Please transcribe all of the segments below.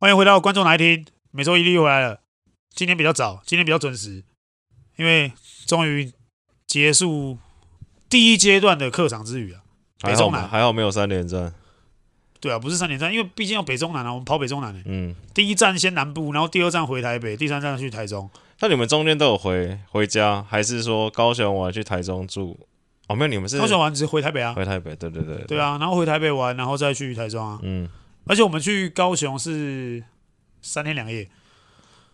欢迎回到观众来听，每周一例又回来了。今天比较早，今天比较准时，因为终于结束第一阶段的客场之旅啊。北中南还好没有三连战。对啊，不是三连战，因为毕竟要北中南啊，我们跑北中南的。嗯。第一站先南部，然后第二站回台北，第三站去台中。那你们中间都有回回家，还是说高雄完去台中住？哦，没有，你们是高雄完直接回台北啊？回台北，对对对，对。对啊，然后回台北玩，然后再去台中啊。嗯。而且我们去高雄是三天两夜，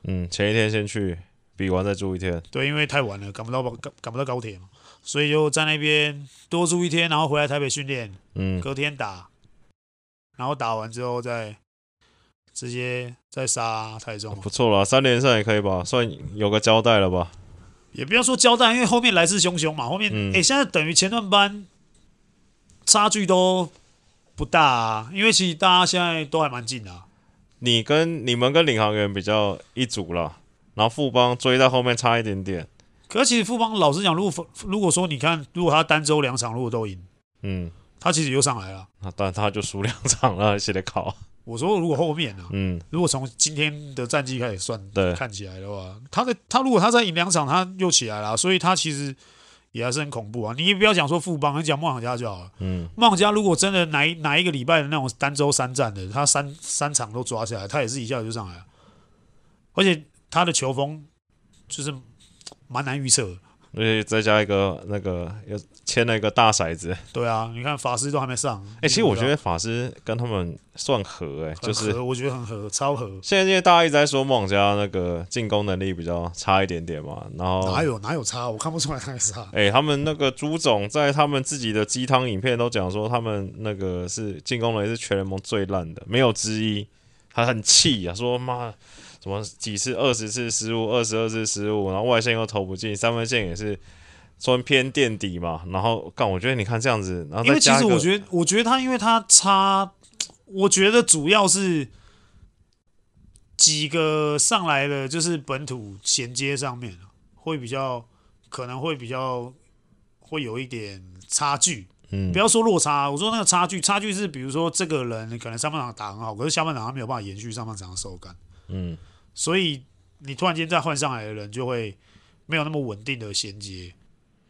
嗯，前一天先去比完再住一天，对，因为太晚了，赶不到赶赶不到高铁嘛，所以就在那边多住一天，然后回来台北训练，嗯，隔天打，然后打完之后再直接再杀台中，不错了，三连胜也可以吧，算有个交代了吧？也不要说交代，因为后面来势汹汹嘛，后面哎、嗯。欸，现在等于前段班差距都。不大啊，因为其实大家现在都还蛮近的啊。你跟你们跟领航员比较一组了，然后富邦追在后面差一点点。可是其实富邦老实讲，如果如果说你看，如果他单周两场如果都赢，嗯，他其实又上来了。那但他就输两场了，写的考。我说如果后面呢，啊，嗯，如果从今天的战绩开始算，对，看起来的话，他的他如果他再赢两场，他又起来了，所以他其实。也还是很恐怖啊！你也不要讲说富邦，你讲梦想家就好了。嗯，梦想家如果真的哪一哪一个礼拜的那种单周三战的，他三三场都抓下来，他也是一下就上来了。而且他的球风就是蛮难预测。而且再加一个那个又签了一个大骰子，对啊，你看法师都还没上。哎、欸，其实我觉得法师跟他们算合、欸，哎，就是我觉得很合，超合。现在因为大家一直在说梦想家那个进攻能力比较差一点点嘛，然后哪有哪有差，我看不出来他有差。哎、欸，他们那个朱总在他们自己的鸡汤影片都讲说，他们那个是进攻能力是全联盟最烂的，没有之一。他很气啊，说妈。什么几次二十次失误，二十二次失误，然后外线又投不进，三分线也是算偏垫底嘛。然后干，我觉得你看这样子，然后因为其实我觉得，我觉得他因为他差，我觉得主要是几个上来的就是本土衔接上面会比较可能会比较会有一点差距。嗯，不要说落差，我说那个差距，差距是比如说这个人可能上半场打很好，可是下半场他没有办法延续上半场的手感。嗯。所以你突然间再换上来的人就会没有那么稳定的衔接。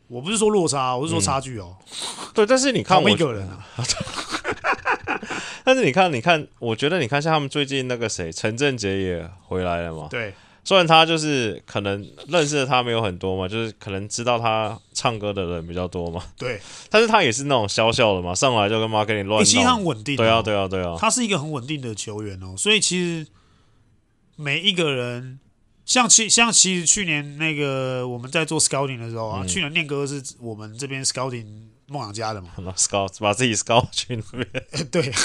我不是说落差，我是说差距哦、喔嗯。对，但是你看我一个人啊。但是你看，你看，我觉得你看像他们最近那个谁，陈振杰也回来了嘛。对。虽然他就是可能认识的他没有很多嘛，就是可能知道他唱歌的人比较多嘛。对。但是他也是那种小小的嘛，上来就跟马克林乱。其实他很稳定、喔。对啊，对啊，对啊。他是一个很稳定的球员哦、喔，所以其实。每一个人，像其像其实去年那个我们在做 scouting 的时候啊，嗯、去年念哥是我们这边 scouting 梦想家的嘛，scout 把自己 scout 去那边，欸、对。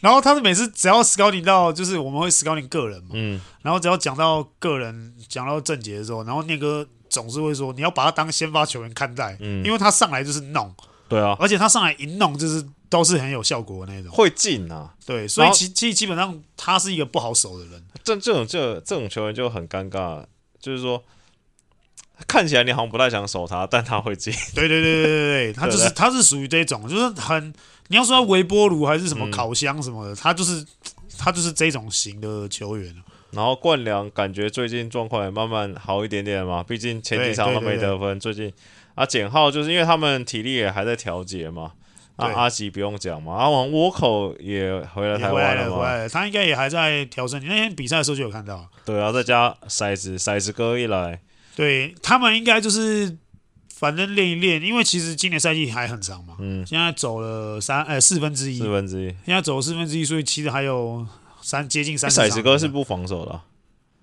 然后他是每次只要 scouting 到，就是我们会 scouting 个人嘛，嗯，然后只要讲到个人，讲到正杰的时候，然后念哥总是会说，你要把他当先发球员看待，嗯，因为他上来就是弄，对啊，而且他上来一弄就是。都是很有效果的那种，会进啊，对，所以其其实基本上他是一个不好守的人。这这种这这种球员就很尴尬，就是说看起来你好像不太想守他，但他会进。对对对对对对，他就是他是属于这种，就是很你要说微波炉还是什么烤箱什么的，嗯、他就是他就是这种型的球员。然后冠良感觉最近状况也慢慢好一点点嘛，毕竟前几场都没得分。最近啊，简浩就是因为他们体力也还在调节嘛。啊，阿吉不用讲嘛，阿王倭口也回来台湾了嘛，回来了，他应该也还在调整。你那天比赛的时候就有看到，对啊，再加骰子，骰子哥一来，对他们应该就是反正练一练，因为其实今年赛季还很长嘛，嗯，现在走了三呃四分之一，四分之一，现在走了四分之一，所以其实还有三接近三。骰子哥是不防守的，啊，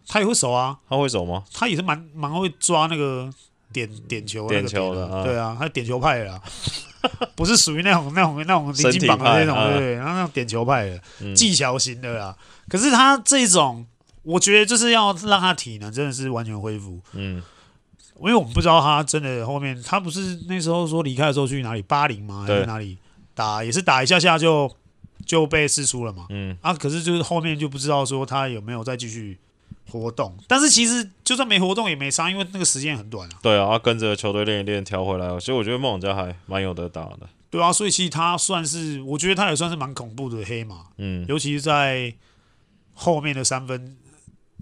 他也会守啊，他会守吗？他也是蛮蛮会抓那个点点球点，点球的，啊对啊，他是点球派的，啊。不是属于那种那种那种离经榜的那种，对不对？然后那种点球派的、嗯、技巧型的啦。可是他这种，我觉得就是要让他体能真的是完全恢复。嗯，因为我们不知道他真的后面，他不是那时候说离开的时候去哪里？巴林吗？还是哪里打？也是打一下下就就被释出了嘛。嗯啊，可是就是后面就不知道说他有没有再继续。活动，但是其实就算没活动也没差，因为那个时间很短啊。对啊，跟着球队练一练，调回来。所以我觉得梦想家还蛮有得打的。对啊，所以其实他算是，我觉得他也算是蛮恐怖的黑马，嗯，尤其是在后面的三分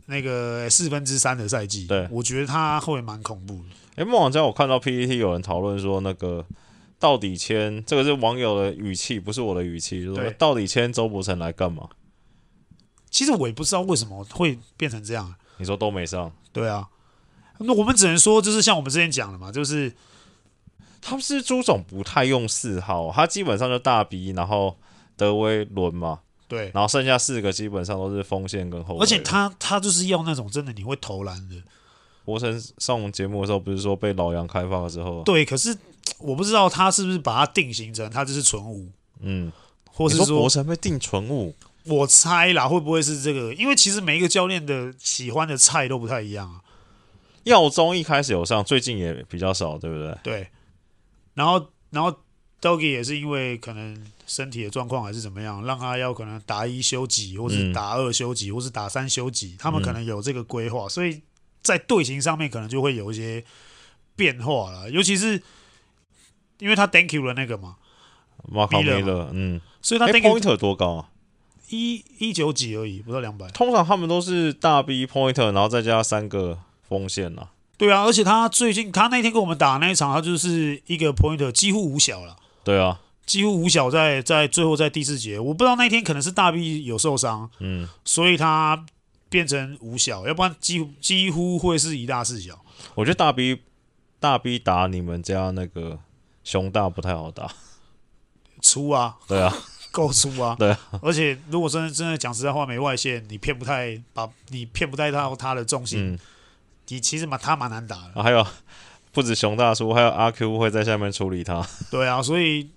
那个四分之三的赛季，对，我觉得他会蛮恐怖的。哎，梦想家，我看到 PPT 有人讨论说，那个到底签这个是网友的语气，不是我的语气，就是说到底签周伯成来干嘛？其实我也不知道为什么会变成这样。你说都没上，对啊，那我们只能说，就是像我们之前讲的嘛，就是。他们是朱总不太用四号，他基本上就大 B，然后德威伦嘛，对，然后剩下四个基本上都是锋线跟后卫。而且他他就是要那种真的你会投篮的。博成上我们节目的时候不是说被老杨开发了之后，对，可是我不知道他是不是把它定型成他就是纯五，嗯，或是说博成被定纯五，我猜啦，会不会是这个？因为其实每一个教练的喜欢的菜都不太一样啊。耀宗一开始有上，最近也比较少，对不对？对。然后，然后 Doggy 也是因为可能身体的状况还是怎么样，让他要可能打一休几，或是打二休几，或是打三休几，他们可能有这个规划，所以在队形上面可能就会有一些变化了。尤其是因为他 Thank you 的那个嘛，马卡梅勒，嗯，所以他 Thank you 多高啊？一一九几而已，不到两百。通常他们都是大 B Pointer，然后再加三个锋线呐。对啊，而且他最近他那天跟我们打那一场，他就是一个 pointer 几乎无小了。对啊，几乎无小在在最后在第四节，我不知道那天可能是大 B 有受伤，嗯，所以他变成无小，要不然几乎几乎会是一大四小。我觉得大 B 大 B 打你们家那个熊大不太好打，粗啊，对啊，够粗啊，对啊，而且如果真的真的讲实在话，没外线，你骗不太把你骗不太到他的重心。嗯你其实蛮他蛮难打的，啊，还有不止熊大叔，还有阿 Q 会在下面处理他。对啊，所以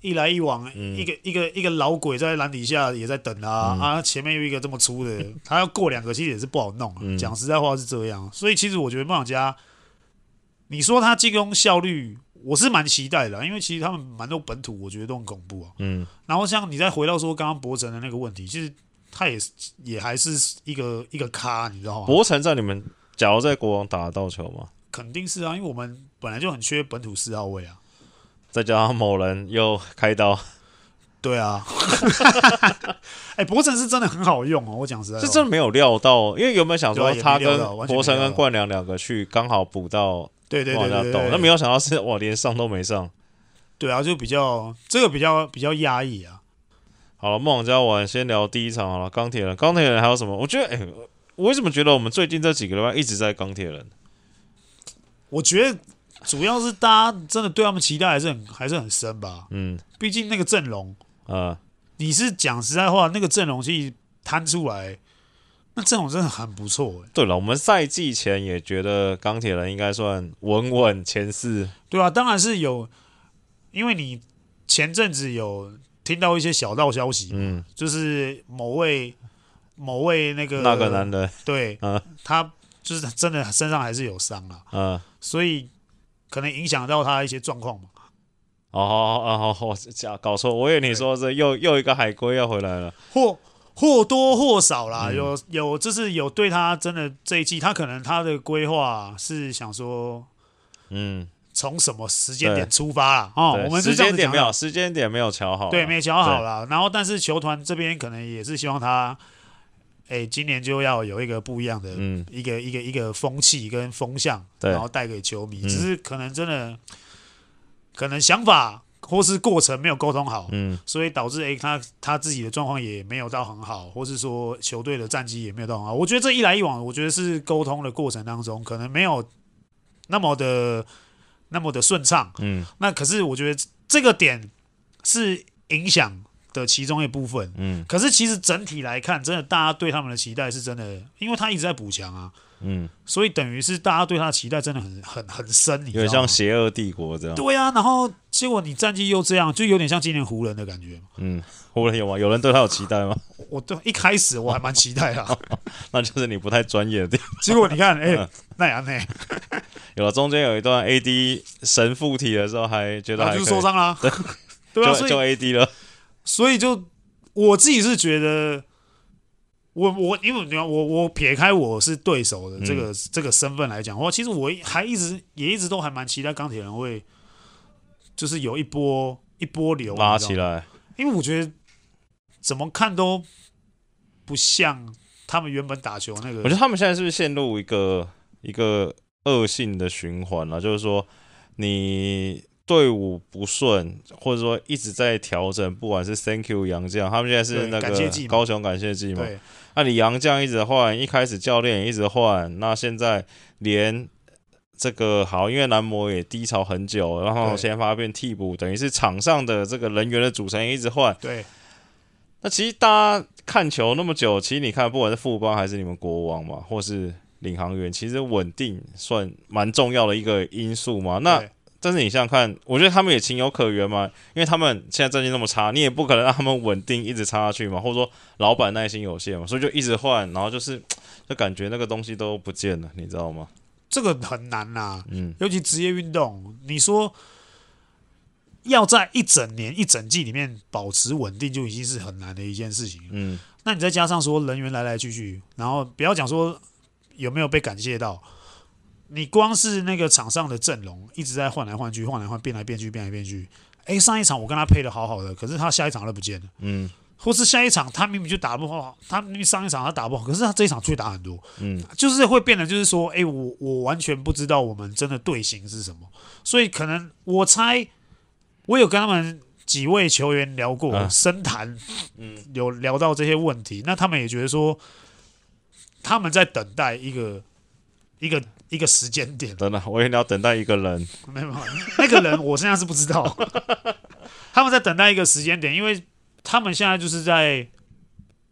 一来一往，嗯、一个一个一个老鬼在篮底下也在等啊、嗯、啊，前面有一个这么粗的，他要过两个其实也是不好弄、啊。讲、嗯、实在话是这样，所以其实我觉得梦想家，你说他进攻效率，我是蛮期待的，因为其实他们蛮多本土，我觉得都很恐怖啊。嗯，然后像你再回到说刚刚博成的那个问题，其实他也是也还是一个一个咖，你知道吗？博成在你们。假如在国王打得到球吗？肯定是啊，因为我们本来就很缺本土四号位啊。再加上某人又开刀，对啊。哎、欸，博成是真的很好用哦，我讲实在，是真的没有料到，因为有没有想说他跟博成跟冠良两个去刚好补到对对对对，对，那没有想到是 哇，连上都没上。对啊，就比较这个比较比较压抑啊。好了，梦想家玩先聊第一场好了，钢铁人，钢铁人还有什么？我觉得哎。欸我为什么觉得我们最近这几个礼拜一直在钢铁人？我觉得主要是大家真的对他们期待还是很还是很深吧。嗯，毕竟那个阵容，呃，你是讲实在话，那个阵容其实摊出来，那阵容真的很不错。对了，我们赛季前也觉得钢铁人应该算稳稳前四。对啊，当然是有，因为你前阵子有听到一些小道消息，嗯，就是某位。某位那个那个男的，对，嗯，他就是真的身上还是有伤啊，嗯，所以可能影响到他一些状况嘛。哦哦哦，我讲搞错，我以为你说是又又一个海龟要回来了，或或多或少啦，嗯、有有就是有对他真的这一季，他可能他的规划是想说，嗯，从什么时间点出发啊？哦，我们时间点没有，时间点没有瞧好，对，没瞧好了。然后，但是球团这边可能也是希望他。哎，今年就要有一个不一样的一个、嗯、一个一个风气跟风向，然后带给球迷。只是可能真的，可能想法或是过程没有沟通好，嗯，所以导致哎，他他自己的状况也没有到很好，或是说球队的战绩也没有到很好。我觉得这一来一往，我觉得是沟通的过程当中可能没有那么的那么的顺畅，嗯。那可是我觉得这个点是影响的其中一部分，嗯，可是其实整体来看，真的大家对他们的期待是真的，因为他一直在补强啊，嗯，所以等于是大家对他的期待真的很很很深？有点像邪恶帝国这样，对啊，然后结果你战绩又这样，就有点像今年湖人的感觉，嗯，湖人有吗？有人对他有期待吗？我对一开始我还蛮期待的，那就是你不太专业的地方。结果你看，哎、欸，那样呢？有了，中间有一段 AD 神附体的时候，还觉得还就是受伤了，对，对啊，就就 AD 了。所以就我自己是觉得我，我我因为你看我我撇开我是对手的这个、嗯、这个身份来讲我，其实我还一直也一直都还蛮期待钢铁人会就是有一波一波流拉起来，因为我觉得怎么看都不像他们原本打球那个。我觉得他们现在是不是陷入一个一个恶性的循环了？就是说，你队伍不顺，或者说一直在调整，不管是 Thank you 杨将，他们现在是那个高雄感谢祭嘛？那你杨将一直换，一开始教练也一直换，那现在连。这个好，因为男模也低潮很久，然后先发变替补，等于是场上的这个人员的组成一直换。对。那其实大家看球那么久，其实你看，不管是富邦还是你们国王嘛，或是领航员，其实稳定算蛮重要的一个因素嘛。那但是你想想看，我觉得他们也情有可原嘛，因为他们现在战绩那么差，你也不可能让他们稳定一直差下去嘛，或者说老板耐心有限嘛，所以就一直换，然后就是 就感觉那个东西都不见了，你知道吗？这个很难呐、啊，嗯，尤其职业运动，你说要在一整年、一整季里面保持稳定，就已经是很难的一件事情。嗯，那你再加上说人员来来去去，然后不要讲说有没有被感谢到，你光是那个场上的阵容一直在换来换去、换来换、变来变去、变来变去。哎，上一场我跟他配的好好的，可是他下一场他都不见了。嗯。或是下一场他明明就打不好，他明明上一场他打不好，可是他这一场却打很多，嗯，就是会变得就是说，哎、欸，我我完全不知道我们真的队形是什么，所以可能我猜，我有跟他们几位球员聊过，深谈，嗯，有聊到这些问题，那他们也觉得说，他们在等待一个一个一个时间点，真的，我以为你要等待一个人，没有，那个人我现在是不知道，他们在等待一个时间点，因为。他们现在就是在，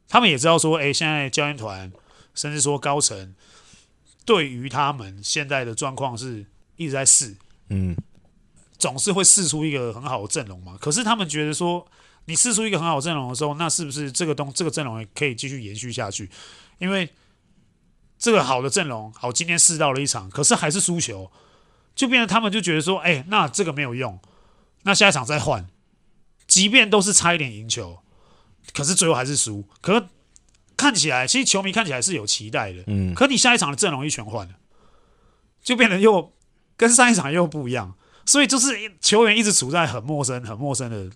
他们也知道说，哎，现在教练团甚至说高层，对于他们现在的状况是一直在试，嗯，总是会试出一个很好的阵容嘛。可是他们觉得说，你试出一个很好的阵容的时候，那是不是这个东这个阵容也可以继续延续下去？因为这个好的阵容，好，今天试到了一场，可是还是输球，就变成他们就觉得说，哎，那这个没有用，那下一场再换。即便都是差一点赢球，可是最后还是输。可看起来，其实球迷看起来是有期待的。嗯。可你下一场的阵容一全换了，就变得又跟上一场又不一样。所以就是球员一直处在很陌生、很陌生的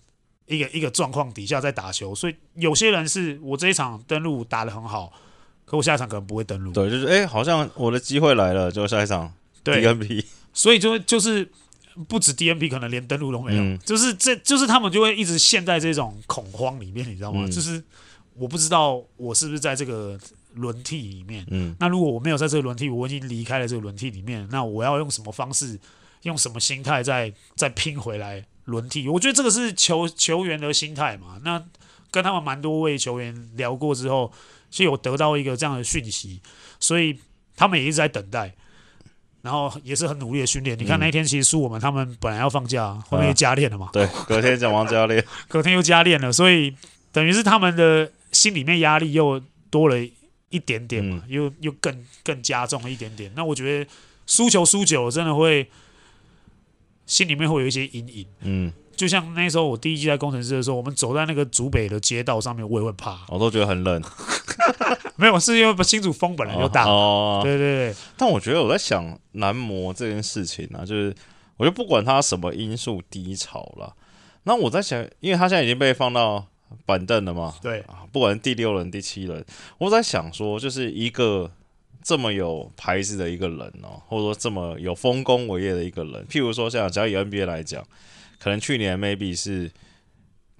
一个一个状况底下在打球。所以有些人是我这一场登陆打得很好，可我下一场可能不会登录。对，就是哎、欸，好像我的机会来了，就下一场 DNP。对。所以就就是。不止 DNP，可能连登录都没有，嗯、就是这就是他们就会一直陷在这种恐慌里面，你知道吗？嗯、就是我不知道我是不是在这个轮替里面。嗯，那如果我没有在这个轮替，我已经离开了这个轮替里面，那我要用什么方式，用什么心态再再拼回来轮替？我觉得这个是球球员的心态嘛。那跟他们蛮多位球员聊过之后，其实有得到一个这样的讯息，所以他们也一直在等待。然后也是很努力的训练。你看那一天其实输我们，他们本来要放假，后面又加练了嘛。对，隔天讲王教练，隔天又加练了，所以等于是他们的心里面压力又多了一点点嘛，嗯、又又更更加重了一点点。那我觉得输球输久了，真的会心里面会有一些阴影。嗯。就像那时候我第一季在工程师的时候，我们走在那个竹北的街道上面，我也会怕，我都觉得很冷。没有，是因为新竹风本来就大。哦，对对对。但我觉得我在想男模这件事情呢、啊，就是我就不管他什么因素低潮了，那我在想，因为他现在已经被放到板凳了嘛，对啊，不管是第六轮、第七轮，我在想说，就是一个这么有牌子的一个人哦，或者说这么有丰功伟业的一个人，譬如说像，只要以 NBA 来讲。可能去年 maybe 是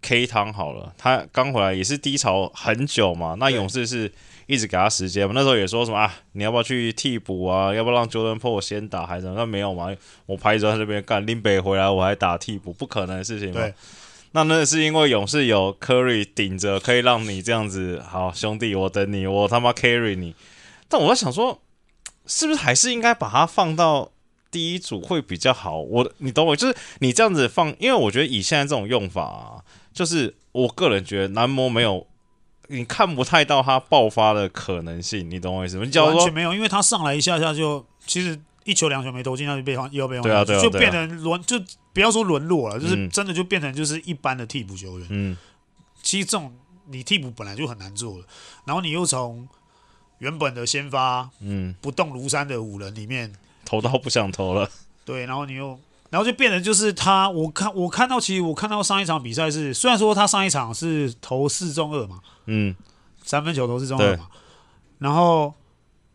K 汤好了，他刚回来也是低潮很久嘛。那勇士是一直给他时间嘛？那时候也说什么啊？你要不要去替补啊？要不要让 Jordan Po 先打还是什么？那没有嘛？我牌子在这边干，林北回来我还打替补，不可能的事情嘛。对那那是因为勇士有 Curry 顶着，可以让你这样子。好兄弟，我等你，我他妈 carry 你。但我在想说，是不是还是应该把它放到？第一组会比较好，我你懂我，就是你这样子放，因为我觉得以现在这种用法啊，就是我个人觉得男模没有，你看不太到他爆发的可能性，你懂我意思吗？你完全没有，因为他上来一下下就，其实一球两球没投进，他就被换，又要被换，对啊对啊，就变成沦，就不要说沦落了，就是真的就变成就是一般的替补球员。嗯，其实这种你替补本来就很难做了，然后你又从原本的先发，嗯，不动如山的五人里面。投到不想投了，对，然后你又然后就变成就是他，我看我看到其实我看到上一场比赛是，虽然说他上一场是投四中二嘛，嗯，三分球投四中二嘛，然后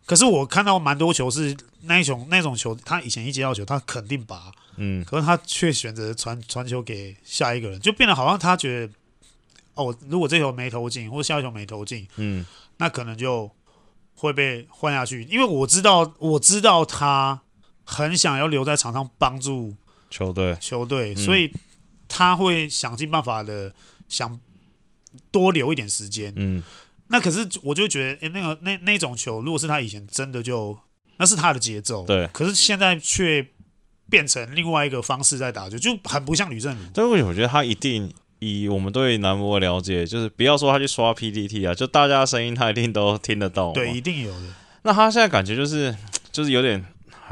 可是我看到蛮多球是那一种那种球，他以前一接到球他肯定拔，嗯，可是他却选择传传球给下一个人，就变得好像他觉得，哦，如果这球没投进，或下一球没投进，嗯，那可能就会被换下去，因为我知道我知道他很想要留在场上帮助。球队，球队，所以他会想尽办法的想多留一点时间。嗯，那可是我就觉得，诶，那个那那种球，如果是他以前真的就那是他的节奏，对。可是现在却变成另外一个方式在打球，就很不像吕振宇。对，为什么我觉得他一定以我们对男模的了解，就是不要说他去刷 PPT 啊，就大家的声音他一定都听得到。对，一定有的。那他现在感觉就是就是有点。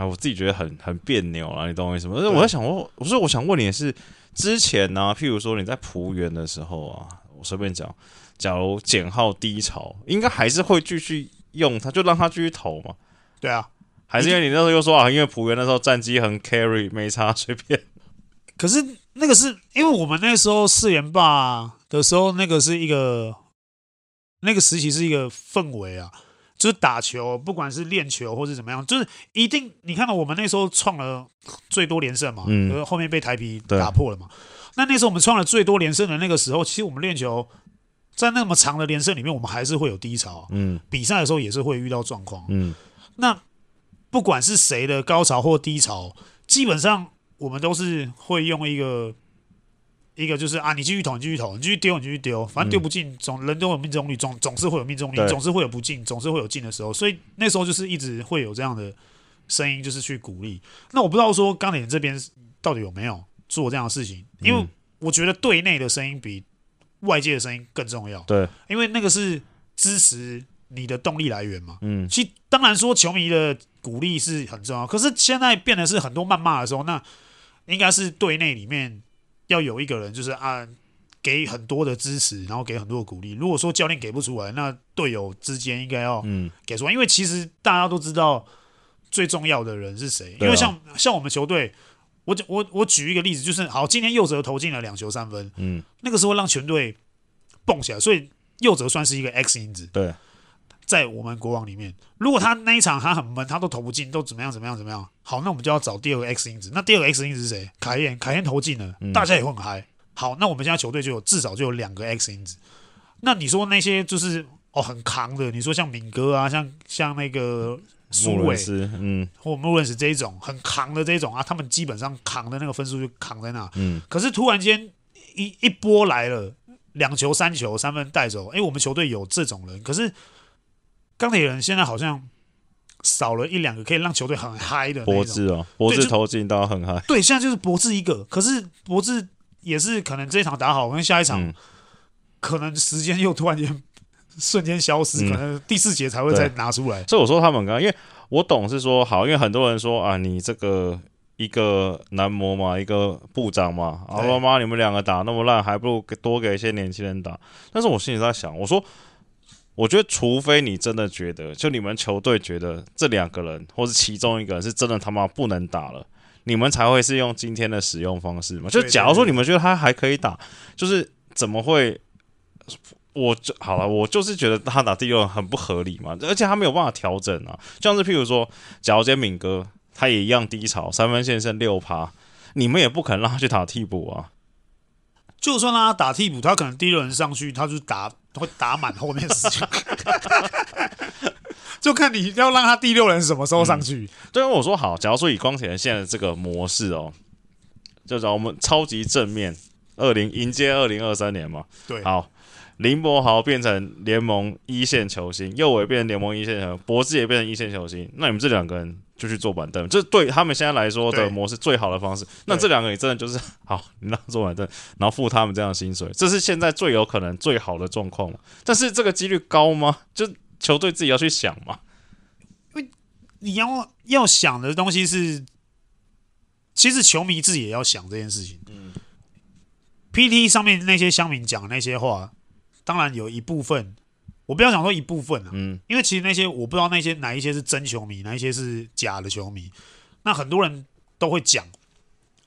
我自己觉得很很别扭啊，你懂我意思吗？但是我在想，我我说我想问你的是，之前呢、啊，譬如说你在浦原的时候啊，我随便讲，假如减号低潮，应该还是会继续用他，就让他继续投嘛。对啊，还是因为你那时候又说啊，因为浦原那时候战绩很 carry，没差随便。可是那个是因为我们那时候四连霸的时候，那个是一个那个时期是一个氛围啊。就是打球，不管是练球或是怎么样，就是一定你看到我们那时候创了最多连胜嘛，嗯，后面被台啤打破了嘛。那那时候我们创了最多连胜的那个时候，其实我们练球在那么长的连胜里面，我们还是会有低潮，嗯，比赛的时候也是会遇到状况，嗯。那不管是谁的高潮或低潮，基本上我们都是会用一个。一个就是啊，你继续投，你继续投，你继续丢，你继续丢，反正丢不进，总人都有命中率，总总是会有命中率，总是会有不进，总是会有进的时候。所以那时候就是一直会有这样的声音，就是去鼓励。那我不知道说钢铁人这边到底有没有做这样的事情，因为我觉得队内的声音比外界的声音更重要。对，因为那个是支持你的动力来源嘛。嗯，其实当然说球迷的鼓励是很重要，可是现在变得是很多谩骂的时候，那应该是队内里面。要有一个人，就是按、啊、给很多的支持，然后给很多的鼓励。如果说教练给不出来，那队友之间应该要嗯给出来，嗯、因为其实大家都知道最重要的人是谁。因为像、啊、像我们球队，我我我举一个例子，就是好，今天右哲投进了两球三分，嗯，那个时候让全队蹦起来，所以右哲算是一个 X 因子。对。在我们国王里面，如果他那一场他很闷，他都投不进，都怎么样怎么样怎么样？好，那我们就要找第二个 X 因子。那第二个 X 因子是谁？凯燕，凯燕投进了，大家也会很嗨。好，那我们现在球队就有至少就有两个 X 因子。那你说那些就是哦很扛的，你说像敏哥啊，像像那个苏伟，嗯，或穆伦斯这一种很扛的这一种啊，他们基本上扛的那个分数就扛在那。嗯，可是突然间一一波来了，两球三球三分带走，哎，我们球队有这种人，可是。钢铁人现在好像少了一两个可以让球队很嗨的。博智哦，博智投进到很嗨。对，现在就是博智一个，可是博智也是可能这一场打好，跟下一场、嗯、可能时间又突然间瞬间消失，嗯、可能第四节才会再拿出来。所以我说他们刚刚，因为我懂是说好，因为很多人说啊，你这个一个男模嘛，一个部长嘛，啊妈妈，你们两个打那么烂，还不如多给一些年轻人打。但是我心里在想，我说。我觉得，除非你真的觉得，就你们球队觉得这两个人，或是其中一个人是真的他妈不能打了，你们才会是用今天的使用方式嘛？就假如说你们觉得他还可以打，就是怎么会？我就好了，我就是觉得他打第六人很不合理嘛，而且他没有办法调整啊。像是譬如说，假如今天敏哥他也一样低潮，三分线剩六趴，你们也不可能让他去打替补啊。就算让他打替补，他可能第六轮上去，他就打。会打满后面十圈，就看你要让他第六人什么时候上去。对、嗯，我说好，假如说以光铁人现在的这个模式哦，就找我们超级正面，二零迎接二零二三年嘛。对，好，林柏豪变成联盟一线球星，右伟变成联盟一线球星，博智也变成一线球星，那你们这两个人。就去坐板凳，这对他们现在来说的模式最好的方式。那这两个你真的就是好，你让坐板凳，然后付他们这样的薪水，这是现在最有可能最好的状况。但是这个几率高吗？就球队自己要去想嘛。因为你要要想的东西是，其实球迷自己也要想这件事情。嗯，PT 上面那些乡民讲的那些话，当然有一部分。我不要讲说一部分啊，嗯，因为其实那些我不知道那些哪一些是真球迷，哪一些是假的球迷。那很多人都会讲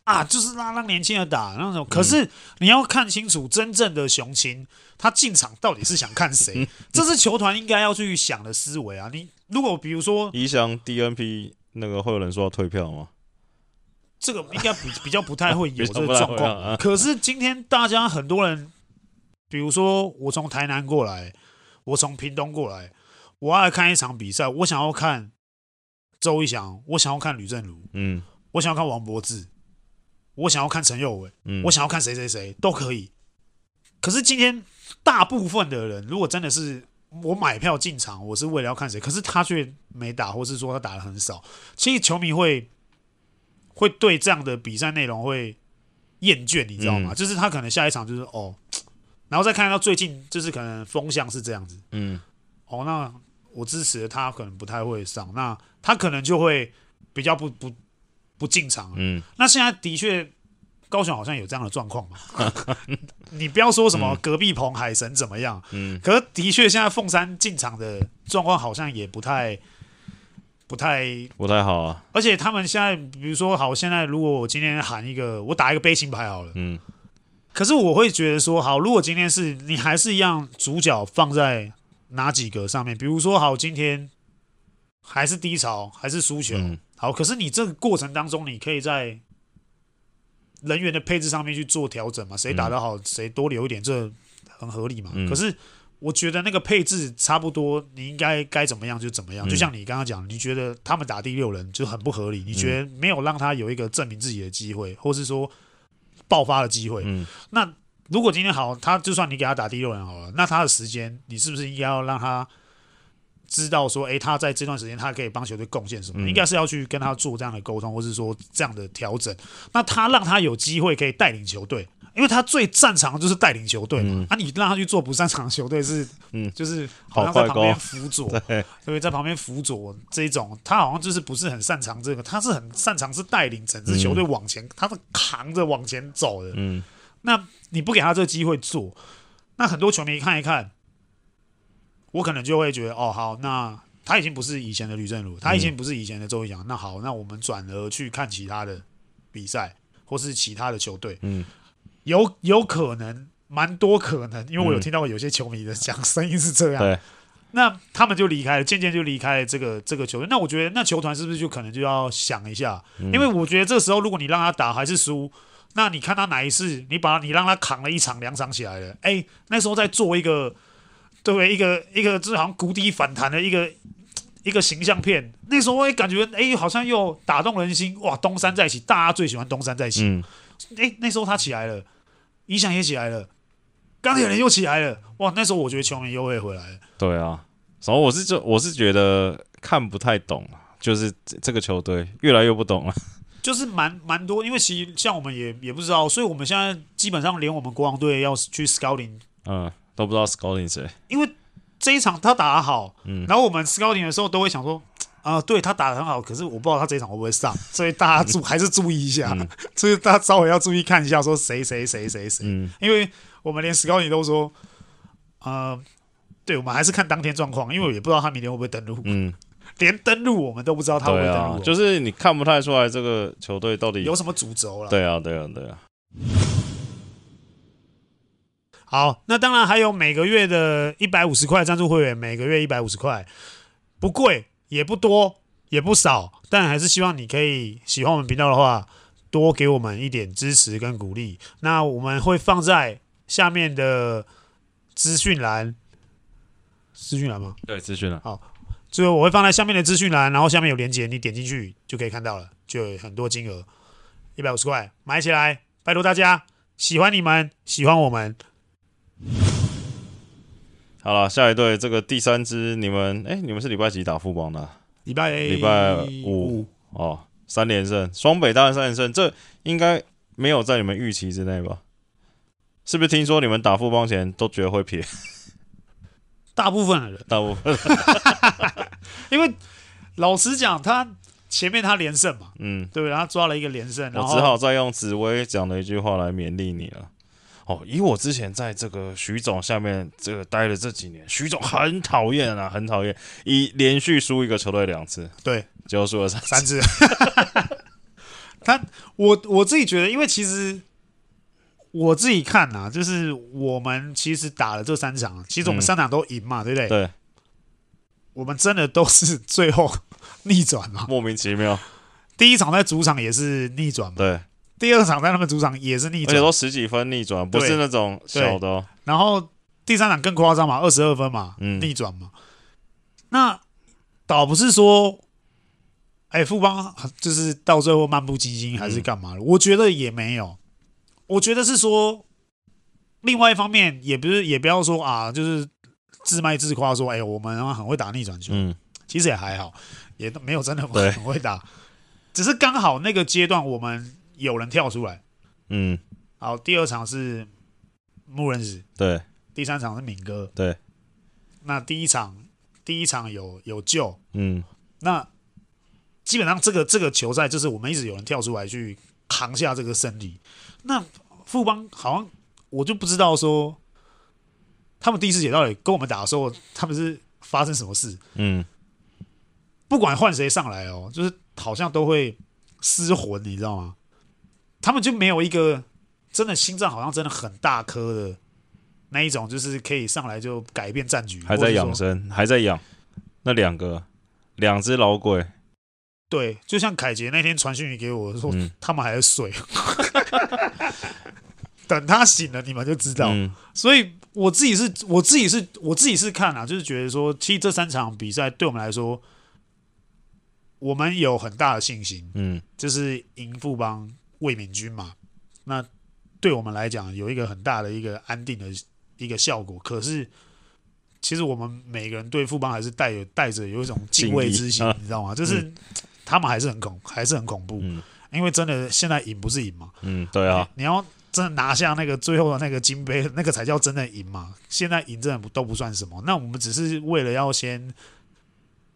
啊，就是让让年轻人打那种。可是你要看清楚，真正的雄心他进场到底是想看谁？这是球团应该要去想的思维啊！你如果比如说，宜祥 DNP 那个会有人说要退票吗？这个应该比比较不太会有 这个状况。啊、可是今天大家很多人，比如说我从台南过来，我从屏东过来，我要来看一场比赛，我想要看周一翔，我想要看吕正如，嗯，我想要看王柏志，我想要看陈佑伟，嗯，我想要看谁谁谁都可以。可是今天大部分的人，如果真的是我买票进场，我是为了要看谁，可是他却没打，或是说他打的很少，其实球迷会。会对这样的比赛内容会厌倦，你知道吗？嗯、就是他可能下一场就是哦，然后再看到最近就是可能风向是这样子，嗯，哦，那我支持的他可能不太会上，那他可能就会比较不不不进场，嗯，那现在的确高雄好像有这样的状况嘛，你不要说什么隔壁棚海神怎么样，嗯，可是的确现在凤山进场的状况好像也不太。不太不太好啊！而且他们现在，比如说，好，现在如果我今天喊一个，我打一个悲情牌好了，嗯，可是我会觉得说，好，如果今天是你还是一样，主角放在哪几个上面？比如说，好，今天还是低潮，还是输球，嗯、好，可是你这个过程当中，你可以在人员的配置上面去做调整嘛？谁打得好，谁多留一点，这很合理嘛？嗯、可是。我觉得那个配置差不多，你应该该怎么样就怎么样。嗯、就像你刚刚讲，你觉得他们打第六人就很不合理，你觉得没有让他有一个证明自己的机会，或是说爆发的机会。嗯、那如果今天好，他就算你给他打第六人好了，那他的时间，你是不是应该要让他知道说，诶，他在这段时间他可以帮球队贡献什么？嗯、应该是要去跟他做这样的沟通，或是说这样的调整。那他让他有机会可以带领球队。因为他最擅长的就是带领球队嘛，嗯、啊，你让他去做不擅长的球队是，嗯，就是好像在旁边辅佐，对，对，在旁边辅佐这一种，他好像就是不是很擅长这个，他是很擅长是带领整支球队往前，嗯、他是扛着往前走的，嗯，那你不给他这个机会做，那很多球迷看一看，我可能就会觉得，哦，好，那他已经不是以前的吕正儒，他已经不是以前的周一翔，那好，那我们转而去看其他的比赛或是其他的球队，嗯。有有可能，蛮多可能，因为我有听到过有些球迷的讲声音是这样。对，那他们就离开了，渐渐就离开了这个这个球队。那我觉得，那球团是不是就可能就要想一下？嗯、因为我觉得这时候，如果你让他打还是输，那你看他哪一次，你把你让他扛了一场两场起来了，哎、欸，那时候再做一个，对不对？一个一个就是好像谷底反弹的一个一个形象片。那时候我也感觉，哎、欸，好像又打动人心。哇，东山再起，大家最喜欢东山再起。嗯，哎、欸，那时候他起来了。影响也起来了，钢铁人又起来了，哇！那时候我觉得球迷又会回来了。对啊，然后我是就我是觉得看不太懂，就是这个球队越来越不懂了。就是蛮蛮多，因为其实像我们也也不知道，所以我们现在基本上连我们国王队要去 scouting，嗯，都不知道 scouting 谁。因为这一场他打得好，嗯，然后我们 scouting 的时候都会想说。啊、呃，对他打的很好，可是我不知道他这一场会不会上，所以大家注还是注意一下，嗯、所以大家稍微要注意看一下，说谁谁谁谁谁，嗯，因为我们连史高尼都说，呃，对，我们还是看当天状况，因为我也不知道他明天会不会登录，嗯，连登录我们都不知道他会不会登录，啊，就是你看不太出来这个球队到底有什么主轴了，对啊，对啊，对啊。好，那当然还有每个月的一百五十块赞助会员，每个月一百五十块，不贵。也不多，也不少，但还是希望你可以喜欢我们频道的话，多给我们一点支持跟鼓励。那我们会放在下面的资讯栏，资讯栏吗？对，资讯栏。好，最后我会放在下面的资讯栏，然后下面有链接，你点进去就可以看到了，就有很多金额，一百五十块买起来，拜托大家，喜欢你们，喜欢我们。好了，下一队这个第三支，你们哎，你们是礼拜几打富邦的？礼拜礼拜五,五哦，三连胜，双北大战三连胜，这应该没有在你们预期之内吧？是不是听说你们打富邦前都觉得会撇？大部分的人，大部分，因为老实讲，他前面他连胜嘛，嗯，对，他抓了一个连胜，然后我只好再用紫薇讲的一句话来勉励你了。哦，以我之前在这个徐总下面这个待了这几年，徐总很讨厌啊，很讨厌，一连续输一个球队两次，对，就输了三三次。他，我我自己觉得，因为其实我自己看呐、啊，就是我们其实打了这三场，其实我们三场都赢嘛，嗯、对不对？对。我们真的都是最后 逆转嘛？莫名其妙。第一场在主场也是逆转嘛？对。第二场在他们主场也是逆转，而且都十几分逆转，不是那种小的、哦。然后第三场更夸张嘛，二十二分嘛，嗯、逆转嘛。那倒不是说。哎，富邦就是到最后漫不经心还是干嘛的？嗯、我觉得也没有，我觉得是说，另外一方面也不是，也不要说啊，就是自卖自夸说，哎，我们很会打逆转球，嗯，其实也还好，也没有真的很会打，只是刚好那个阶段我们有人跳出来，嗯，好，第二场是木人子，对，第三场是敏哥，对，那第一场第一场有有救，嗯，那。基本上这个这个球赛就是我们一直有人跳出来去扛下这个胜利。那富邦好像我就不知道说，他们第四节到底跟我们打的时候，他们是发生什么事？嗯，不管换谁上来哦，就是好像都会失魂，你知道吗？他们就没有一个真的心脏好像真的很大颗的那一种，就是可以上来就改变战局，还在养生，还在养那两个两只老鬼。对，就像凯杰那天传讯息给我说，嗯、他们还在睡，等他醒了，你们就知道。嗯、所以我自己是，我自己是，我自己是看啊，就是觉得说，其实这三场比赛对我们来说，我们有很大的信心。嗯，就是赢富邦、卫冕军嘛，那对我们来讲有一个很大的一个安定的一个效果。可是。其实我们每个人对富邦还是带有带着有一种敬畏之心，你知道吗？就是、嗯、他们还是很恐，还是很恐怖。嗯、因为真的现在赢不是赢嘛。嗯，对啊。你要真的拿下那个最后的那个金杯，那个才叫真的赢嘛。现在赢真的都不算什么。那我们只是为了要先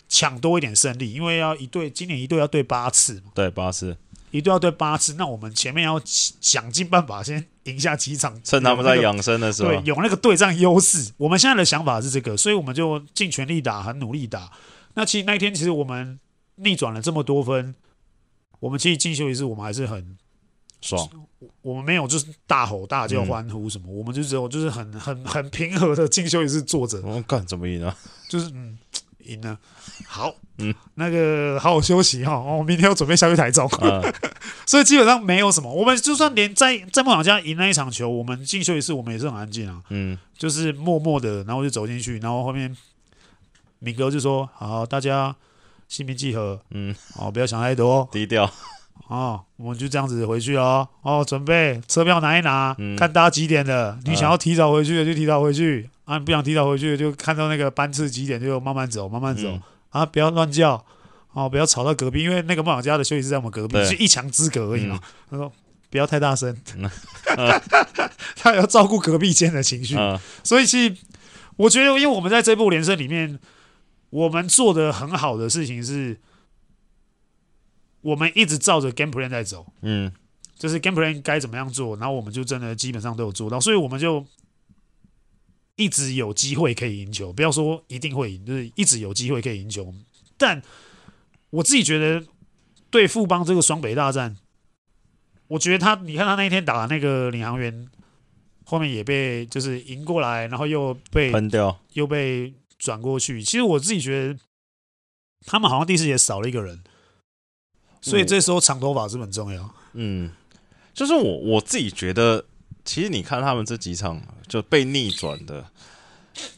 抢多一点胜利，因为要一队今年一队要对八次嘛。对，八次。一队要对八次，那我们前面要想尽办法先赢下几场，趁他们在养生的时候，对，有那个对战优势。我们现在的想法是这个，所以我们就尽全力打，很努力打。那其实那一天，其实我们逆转了这么多分，我们其实进修一次，我们还是很爽。我们没有就是大吼大叫、欢呼什么，嗯、我们就只有就是很很很平和的进修一次坐着。我干怎么赢啊？就是嗯。赢了，好，嗯，那个好好休息哈，我明天要准备下去台中，啊、所以基本上没有什么。我们就算连在在梦想家赢那一场球，我们进休息室，我们也是很安静啊，嗯，就是默默的，然后就走进去，然后后面敏哥就说：“好，大家心平气和，嗯，哦，不要想太多，低调，哦，我们就这样子回去哦，哦，准备车票拿一拿，嗯、看大家几点的，你想要提早回去的就提早回去。”啊！你不想提早回去，就看到那个班次几点，就慢慢走，慢慢走、嗯、啊！不要乱叫哦，不要吵到隔壁，因为那个梦想家的休息室在我们隔壁，对是一墙之隔而已嘛。嗯、他说不要太大声，他要照顾隔壁间的情绪。嗯、所以其实我觉得，因为我们在这部连胜里面，我们做的很好的事情是，我们一直照着 game plan 在走。嗯，就是 game plan 该怎么样做，然后我们就真的基本上都有做到，所以我们就。一直有机会可以赢球，不要说一定会赢，就是一直有机会可以赢球。但我自己觉得，对富邦这个双北大战，我觉得他，你看他那一天打那个领航员，后面也被就是赢过来，然后又被喷掉，又被转过去。其实我自己觉得，他们好像第四节少了一个人，所以这时候长头发是很重要。嗯，就是我我自己觉得。其实你看他们这几场就被逆转的，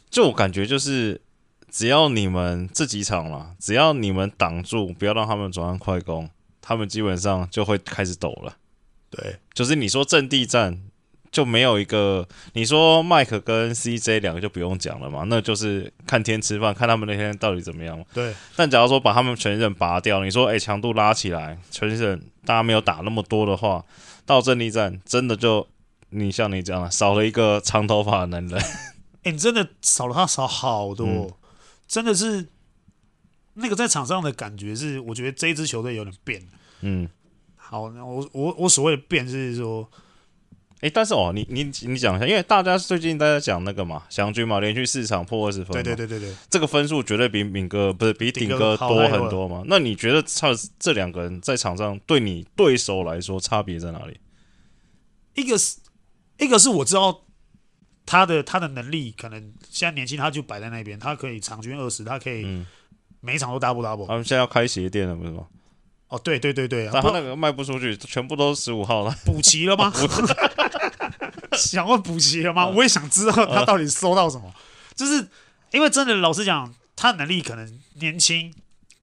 就我感觉就是，只要你们这几场了，只要你们挡住，不要让他们转换快攻，他们基本上就会开始抖了。对，就是你说阵地战就没有一个，你说麦克跟 CJ 两个就不用讲了嘛，那就是看天吃饭，看他们那天到底怎么样。对，但假如说把他们全人拔掉，你说哎强度拉起来，全人大家没有打那么多的话，到阵地战真的就。你像你这样少了一个长头发的男人，哎，你真的少了他少好多，嗯、真的是那个在场上的感觉是，我觉得这一支球队有点变。嗯，好，我我我所谓的变是说，哎、欸，但是哦，你你你讲一下，因为大家最近大家讲那个嘛，祥军嘛，连续四场破二十分，对对对对对，这个分数绝对比敏哥不是比顶哥多很多嘛。那你觉得差这两个人在场上对你对手来说差别在哪里？一个是一个是我知道他的他的能力，可能现在年轻他就摆在那边，他可以场均二十，他可以每一场都 double double。他们现在要开鞋店了，不是吗？哦，对对对对，但他那个卖不出去，全部都是十五号了。补齐了吗？想问补齐了吗？我也想知道他到底收到什么。就是因为真的，老实讲，他能力可能年轻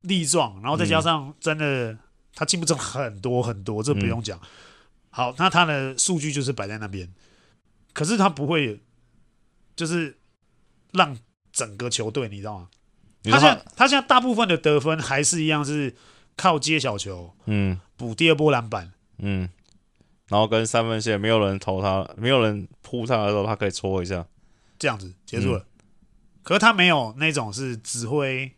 力壮，然后再加上真的他进步真的很多很多，这不用讲。好，那他的数据就是摆在那边，可是他不会，就是让整个球队，你知道吗？他现在他现在大部分的得分还是一样是。靠接小球，嗯，补第二波篮板，嗯，然后跟三分线没有人投他，没有人扑他的时候，他可以戳一下，这样子结束了。嗯、可是他没有那种是指挥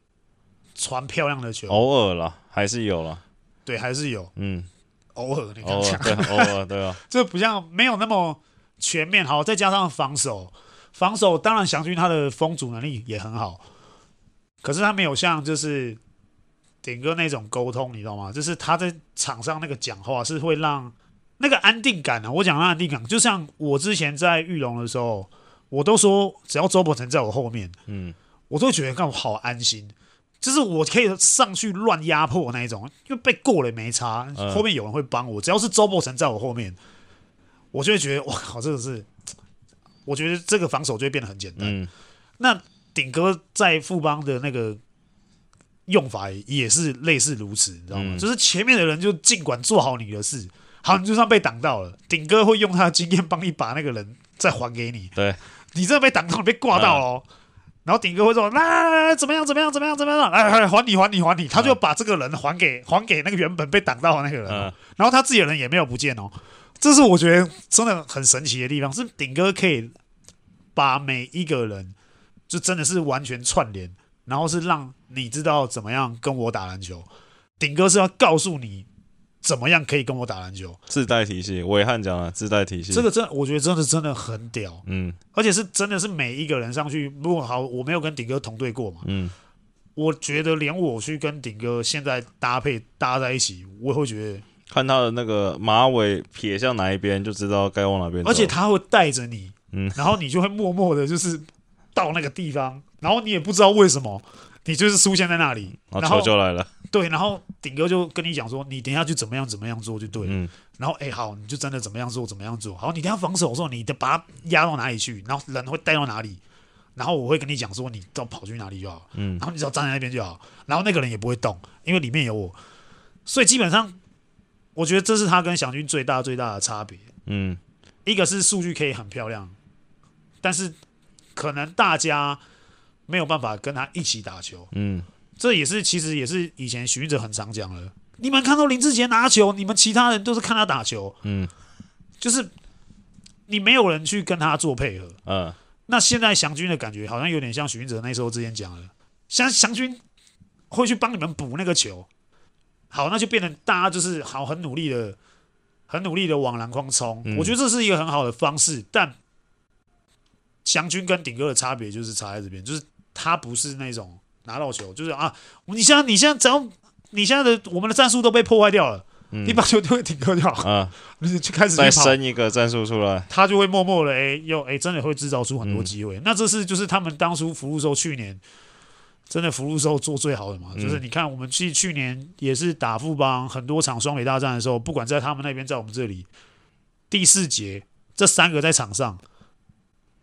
传漂亮的球，偶尔啦，还是有啦，对，还是有，嗯，偶尔你刚讲。对，偶尔对啊，这不像没有那么全面，好，再加上防守，防守当然翔军他的封阻能力也很好，可是他没有像就是。顶哥那种沟通，你知道吗？就是他在场上那个讲话是会让那个安定感啊。我讲的安定感，就像我之前在玉龙的时候，我都说只要周伯成在我后面，嗯，我都觉得让我好安心，就是我可以上去乱压迫那一种，因为被过了也没差，后面有人会帮我。只要是周伯成在我后面，我就会觉得哇靠，这个是，我觉得这个防守就会变得很简单。那顶哥在富邦的那个。用法也是类似如此，你知道吗？嗯、就是前面的人就尽管做好你的事，好，你就算被挡到了，顶哥会用他的经验帮你把那个人再还给你。对，你这被挡到，你被挂到哦。嗯、然后顶哥会说：“来来来来，怎么样？怎么样？怎么样？怎么样？来来来，还你，还你，还你。”他就把这个人还给还给那个原本被挡到的那个人，嗯、然后他自己的人也没有不见哦。这是我觉得真的很神奇的地方，是顶哥可以把每一个人就真的是完全串联。然后是让你知道怎么样跟我打篮球，顶哥是要告诉你怎么样可以跟我打篮球。自带体系，伟汉讲了自带体系，这个真的我觉得真的真的很屌，嗯，而且是真的是每一个人上去，如果好我没有跟顶哥同队过嘛，嗯，我觉得连我去跟顶哥现在搭配搭在一起，我也会觉得看他的那个马尾撇向哪一边就知道该往哪边走，而且他会带着你，嗯，然后你就会默默的就是到那个地方。然后你也不知道为什么，你就是出现在那里，然后球就来了。对，然后顶哥就跟你讲说，你等一下就怎么样怎么样做就对了。嗯、然后哎好，你就真的怎么样做怎么样做。好，你等下防守的时候，你得把他压到哪里去，然后人会带到哪里，然后我会跟你讲说，你要跑去哪里就好。嗯，然后你只要站在那边就好，然后那个人也不会动，因为里面有我。所以基本上，我觉得这是他跟翔军最大最大的差别。嗯，一个是数据可以很漂亮，但是可能大家。没有办法跟他一起打球，嗯，这也是其实也是以前许晋哲很常讲的。你们看到林志杰拿球，你们其他人都是看他打球，嗯，就是你没有人去跟他做配合，嗯。那现在翔军的感觉好像有点像许晋哲那时候之前讲的，像翔军会去帮你们补那个球，好，那就变成大家就是好很努力的、很努力的往篮筐冲。嗯，我觉得这是一个很好的方式，但祥军跟顶哥的差别就是差在这边，就是。他不是那种拿到球就是啊，你现在你现在只要你现在的我们的战术都被破坏掉了，嗯、你把球丢给顶哥就好啊，你就开始再生一个战术出来，他就会默默的哎，又哎，真的会制造出很多机会。嗯、那这是就是他们当初福禄寿去年真的福禄寿做最好的嘛，嗯、就是你看我们去去年也是打富邦很多场双北大战的时候，不管在他们那边在我们这里，第四节这三个在场上。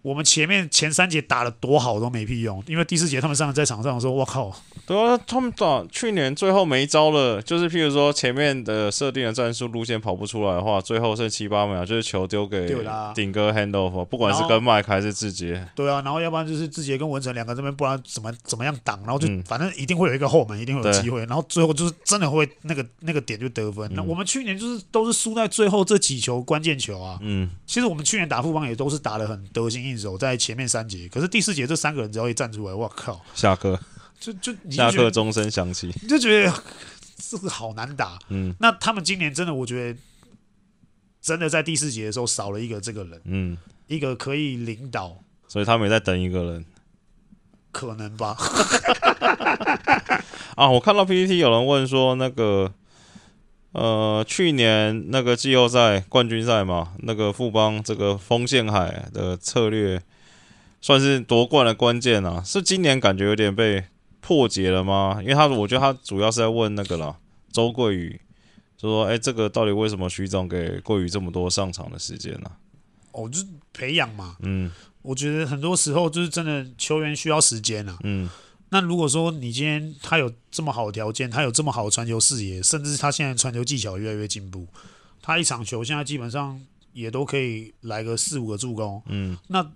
我们前面前三节打的多好都没屁用，因为第四节他们上来在场上说：“我靠！”对啊，他们打去年最后没招了，就是譬如说前面的设定的战术路线跑不出来的话，最后剩七八秒，就是球丢给顶哥 hand off，不管是跟麦克还是志杰。对啊，然后要不然就是志杰跟文成两个这边，不然怎么怎么样挡，然后就、嗯、反正一定会有一个后门，一定会有机会，然后最后就是真的会那个那个点就得分。嗯、那我们去年就是都是输在最后这几球关键球啊。嗯，其实我们去年打副帮也都是打的很得心应手，在前面三节，可是第四节这三个人只要一站出来，我靠，下课。就就下课钟声响起，你就觉得这个好难打。嗯，那他们今年真的，我觉得真的在第四节的时候少了一个这个人，嗯，一个可以领导，所以他们也在等一个人，可能吧。啊，我看到 PPT 有人问说，那个，呃，去年那个季后赛冠军赛嘛，那个富邦这个锋线海的策略，算是夺冠的关键啊，是今年感觉有点被破解了吗？因为他我觉得他主要是在问那个啦，周桂宇。就说：“哎、欸，这个到底为什么徐总给桂宇这么多上场的时间呢、啊？哦，就是培养嘛。嗯，我觉得很多时候就是真的球员需要时间啊。嗯，那如果说你今天他有这么好的条件，他有这么好的传球视野，甚至他现在传球技巧越来越进步，他一场球现在基本上也都可以来个四五个助攻。嗯，那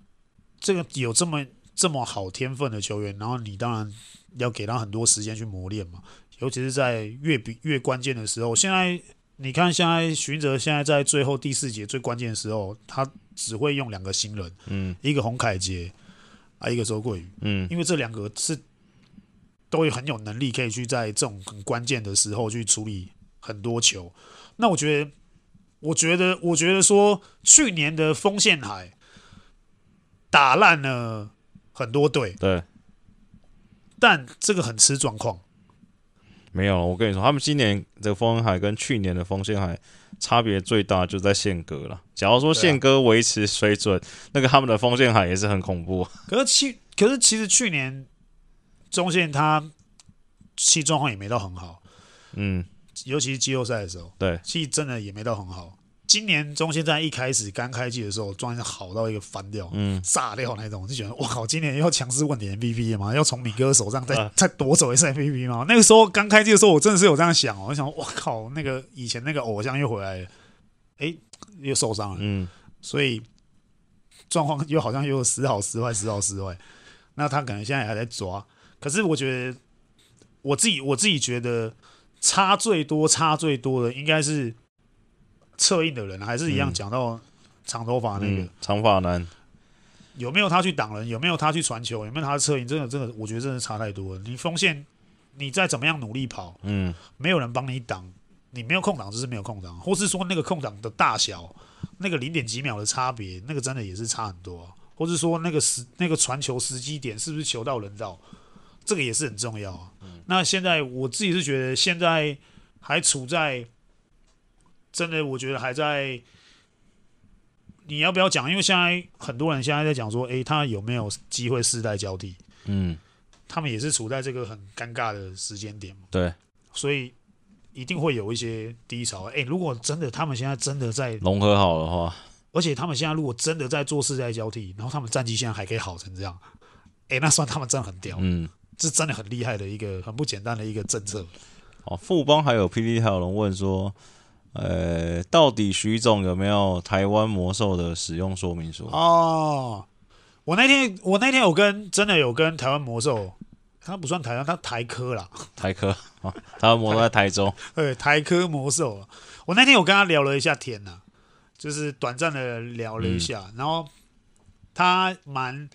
这个有这么这么好天分的球员，然后你当然要给他很多时间去磨练嘛。”尤其是在越比越关键的时候，现在你看，现在徐哲现在在最后第四节最关键的时候，他只会用两个新人，嗯，一个洪凯杰啊，一个周桂宇，嗯，因为这两个是都有很有能力，可以去在这种很关键的时候去处理很多球。那我觉得，我觉得，我觉得说，去年的锋线海打烂了很多队，对，但这个很吃状况。没有，我跟你说，他们今年这个锋线海跟去年的锋线海差别最大就在宪哥了。假如说宪哥维持水准，啊、那个他们的锋线海也是很恐怖。可是去，可是其实去年中线他其实状况也没到很好，嗯，尤其是季后赛的时候，对，其实真的也没到很好。今年中线在一开始刚开季的时候，状态好到一个翻掉，嗯，炸掉那种，就觉得我靠，今年要强势问鼎 MVP 吗？要从米哥手上再、啊、再夺走一次 MVP 吗？那个时候刚开季的时候，我真的是有这样想哦，我想我靠，那个以前那个偶像又回来了，哎，又受伤了，嗯，所以状况又好像又时好时坏，时好时坏。那他可能现在还在抓，可是我觉得我自己我自己觉得差最多差最多的应该是。策应的人还是一样讲到长头发那个、长发男，有没有他去挡人？有没有他去传球？有没有他的策应？真的，真的，我觉得真的差太多了。你锋线，你再怎么样努力跑，嗯，没有人帮你挡，你没有空档就是没有空档，或是说那个空档的大小，那个零点几秒的差别，那个真的也是差很多、啊。或是说那个时那个传球时机点是不是球到人到，这个也是很重要啊。嗯、那现在我自己是觉得现在还处在。真的，我觉得还在。你要不要讲？因为现在很多人现在在讲说，诶，他有没有机会世代交替？嗯，他们也是处在这个很尴尬的时间点嘛。对，所以一定会有一些低潮。诶，如果真的他们现在真的在融合好的话，而且他们现在如果真的在做世代交替，然后他们战绩现在还可以好成这样，诶，那算他们真的很屌。嗯，这真的很厉害的一个很不简单的一个政策。哦，富邦还有 PD 还有人问说。呃，到底徐总有没有台湾魔兽的使用说明书？哦，我那天我那天有跟真的有跟台湾魔兽，他不算台湾，他台科啦，台科啊，台湾魔兽在台中，对，台科魔兽。我那天有跟他聊了一下天呐、啊，就是短暂的聊了一下，嗯、然后他蛮，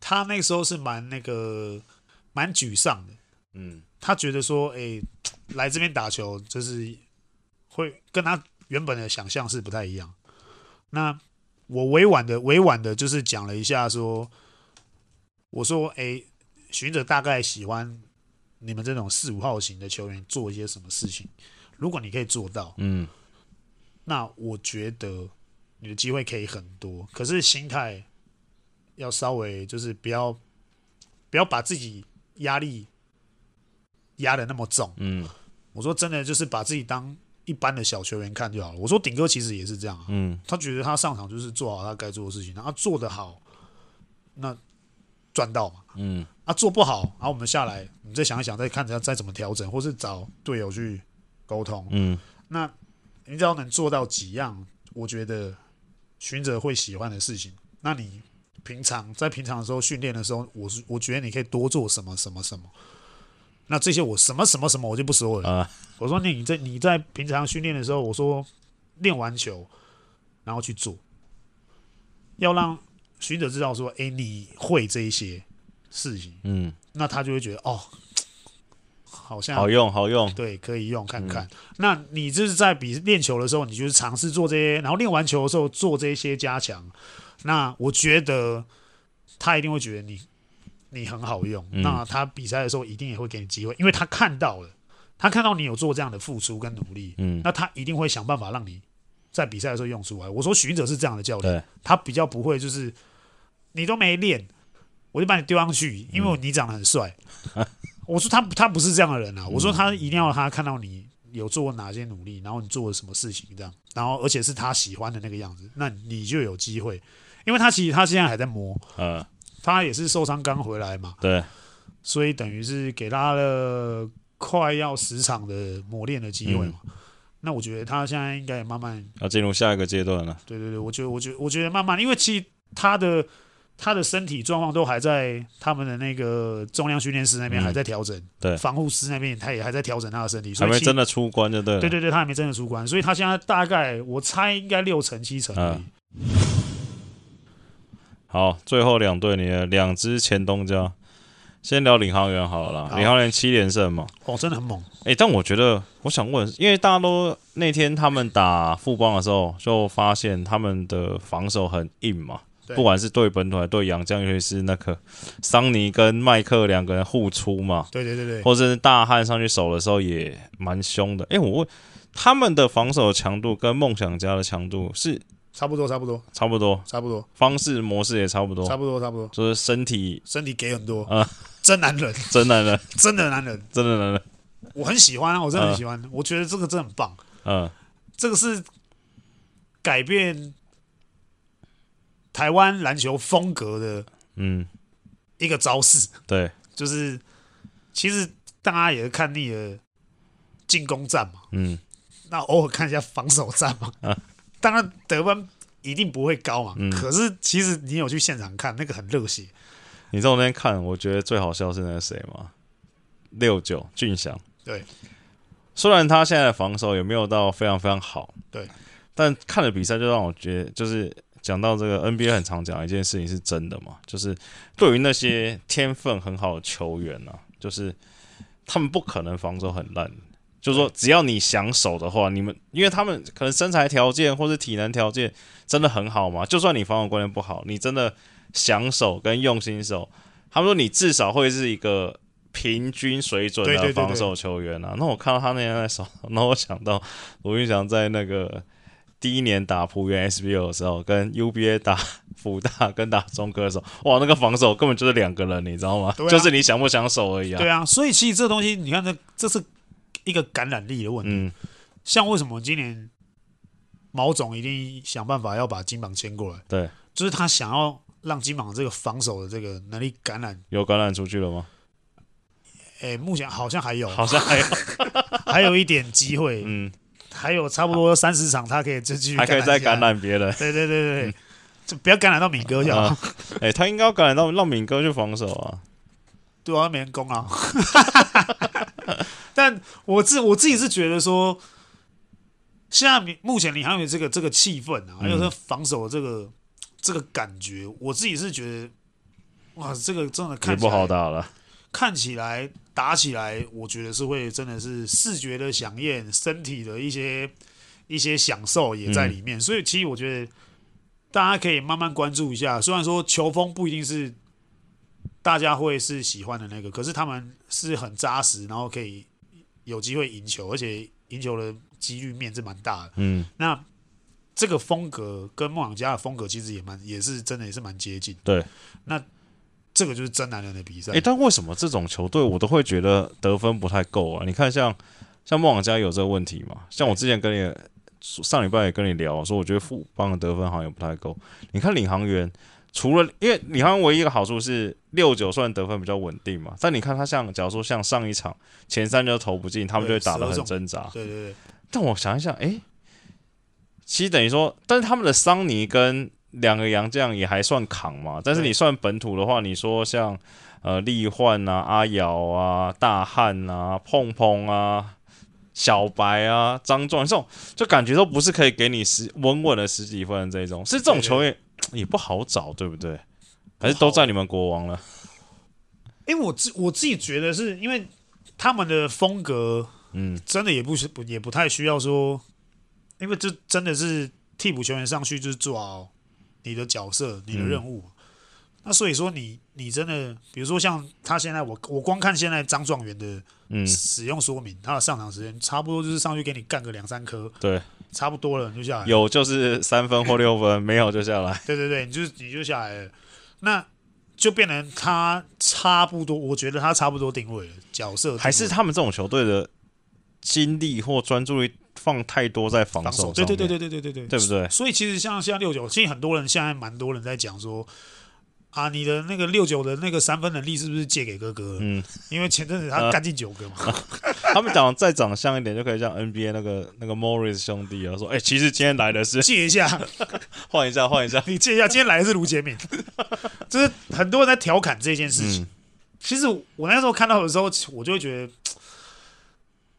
他那个时候是蛮那个蛮沮丧的，嗯，他觉得说，哎、欸，来这边打球就是。会跟他原本的想象是不太一样。那我委婉的、委婉的，就是讲了一下，说，我说，哎，寻者大概喜欢你们这种四五号型的球员做一些什么事情。如果你可以做到，嗯，那我觉得你的机会可以很多。可是心态要稍微就是不要不要把自己压力压的那么重。嗯，我说真的，就是把自己当。一般的小球员看就好了。我说顶哥其实也是这样，嗯，他觉得他上场就是做好他该做的事情，然后做得好，那赚到嘛，嗯，啊做不好，然后我们下来，你再想一想，再看着再怎么调整，或是找队友去沟通，嗯，那你只要能做到几样，我觉得寻者会喜欢的事情，那你平常在平常的时候训练的时候，我是我觉得你可以多做什么什么什么。那这些我什么什么什么我就不说了。啊、我说你在你在平常训练的时候，我说练完球，然后去做，要让学者知道说，哎，你会这一些事情。嗯，那他就会觉得哦，好像好用好用，对，可以用看看。嗯、那你就是在比练球的时候，你就是尝试做这些，然后练完球的时候做这些加强。那我觉得他一定会觉得你你很好用。嗯、那他比赛的时候一定也会给你机会，因为他看到了，他看到你有做这样的付出跟努力。嗯，那他一定会想办法让你在比赛的时候用出来。我说许者是这样的教练，他比较不会就是你都没练，我就把你丢上去，因为你长得很帅。嗯 我说他他不是这样的人啊！我说他一定要他看到你有做过哪些努力，然后你做了什么事情这样，然后而且是他喜欢的那个样子，那你就有机会。因为他其实他现在还在磨，嗯，他也是受伤刚回来嘛，对，所以等于是给他了快要十场的磨练的机会嘛。嗯、那我觉得他现在应该也慢慢要进入下一个阶段了。对对对，我觉得我觉得我觉得慢慢，因为其实他的。他的身体状况都还在他们的那个重量训练师那边还在调整，嗯、对，防护师那边他也还在调整他的身体，所以还没真的出关就对，对对对，他还没真的出关，所以他现在大概我猜应该六成七成而已。嗯、好，最后两队，你的两支前东家，先聊领航员好了，好领航员七连胜嘛，哦，真的很猛。哎、欸，但我觉得我想问，因为大家都那天他们打富邦的时候，就发现他们的防守很硬嘛。不管是对本土还是对洋将，尤其是那个桑尼跟麦克两个人互出嘛，对对对对，或者是大汉上去守的时候也蛮凶的。哎、欸，我问他们的防守强度跟梦想家的强度是差不多，差不多，差不多，差不多，方式模式也差不多，差不多，差不多，就是身体身体给很多。啊，真男人，真男人，真的男人，真的男人，我很喜欢啊，我真的很喜欢，我觉得这个真的很棒，嗯，这个是改变。台湾篮球风格的，嗯，一个招式，嗯、对，就是其实大家也是看腻了进攻战嘛，嗯，那偶尔看一下防守战嘛，啊、当然得分一定不会高嘛，嗯、可是其实你有去现场看，那个很热血。你在我那边看，我觉得最好笑是那个谁嘛，六九俊祥，对，虽然他现在的防守也没有到非常非常好，对，但看了比赛就让我觉得就是。讲到这个 NBA 很常讲一件事情是真的嘛，就是对于那些天分很好的球员啊，就是他们不可能防守很烂，就是说只要你想守的话，你们因为他们可能身材条件或是体能条件真的很好嘛，就算你防守观念不好，你真的想守跟用心守，他们说你至少会是一个平均水准的防守球员啊。那我看到他那天在守，那我想到罗云翔在那个。第一年打浦原 SBL 的时候，跟 UBA 打辅大跟打中科的时候，哇，那个防守根本就是两个人，你知道吗？啊、就是你想不想守而已啊。对啊，所以其实这东西，你看这，这是一个感染力的问题。嗯、像为什么今年毛总一定想办法要把金榜签过来？对，就是他想要让金榜这个防守的这个能力感染。有感染出去了吗？哎、欸，目前好像还有，好像还有，还有一点机会。嗯。还有差不多三十场，他可以继续还可以再感染别人。对对对对，嗯、就不要感染到敏哥就好。哎、欸，他应该要感染到让敏哥去防守啊。对啊，没人攻啊。但我自我自己是觉得说，现在目前领航员这个这个气氛啊，还有他防守的这个、嗯、这个感觉，我自己是觉得，哇，这个真的看起来不好打了。看起来打起来，我觉得是会真的是视觉的饗宴，身体的一些一些享受也在里面。嗯、所以其实我觉得大家可以慢慢关注一下。虽然说球风不一定是大家会是喜欢的那个，可是他们是很扎实，然后可以有机会赢球，而且赢球的几率面是蛮大的。嗯，那这个风格跟梦想家的风格其实也蛮也是真的也是蛮接近。对，那。这个就是真男人的比赛。哎，但为什么这种球队我都会觉得得分不太够啊？你看像，像像梦想家有这个问题嘛？像我之前跟你上礼拜也跟你聊说，我觉得富邦的得分好像也不太够。你看领航员，除了因为领航员唯一一个好处是六九算得分比较稳定嘛，但你看他像，假如说像上一场前三就投不进，他们就会打得很挣扎。对对对。但我想一想，哎，其实等于说，但是他们的桑尼跟两个洋将也还算扛嘛，但是你算本土的话，你说像呃力焕啊、阿瑶啊、大汉啊、碰碰啊、小白啊、张壮这种，就感觉都不是可以给你十稳稳的十几分的这种，是这种球员也不好找，对不对？还是都在你们国王了？因为我自我自己觉得是因为他们的风格，嗯，真的也不是不也不太需要说，因为这真的是替补球员上去就是做好你的角色、你的任务。嗯、那所以说你，你你真的，比如说像他现在，我我光看现在张状元的使用说明，嗯、他的上场时间差不多就是上去给你干个两三颗，对，差不多了你就下来，有就是三分或六分，没有就下来。对对对，你就你就下来了，那。就变成他差不多，我觉得他差不多定位了角色，还是他们这种球队的精力或专注力放太多在防守，对对对对对对对对，对不对？所以其实像现在六九，其实很多人现在蛮多人在讲说。啊，你的那个六九的那个三分能力是不是借给哥哥？嗯，因为前阵子他干进九个嘛。呃、他们讲再长相一点就可以像 NBA 那个那个 Morris 兄弟啊，说哎、欸，其实今天来的是借一下，换一下，换一下，你借一下，今天来的是卢杰敏，就是很多人在调侃这件事情。嗯、其实我那时候看到的时候，我就会觉得，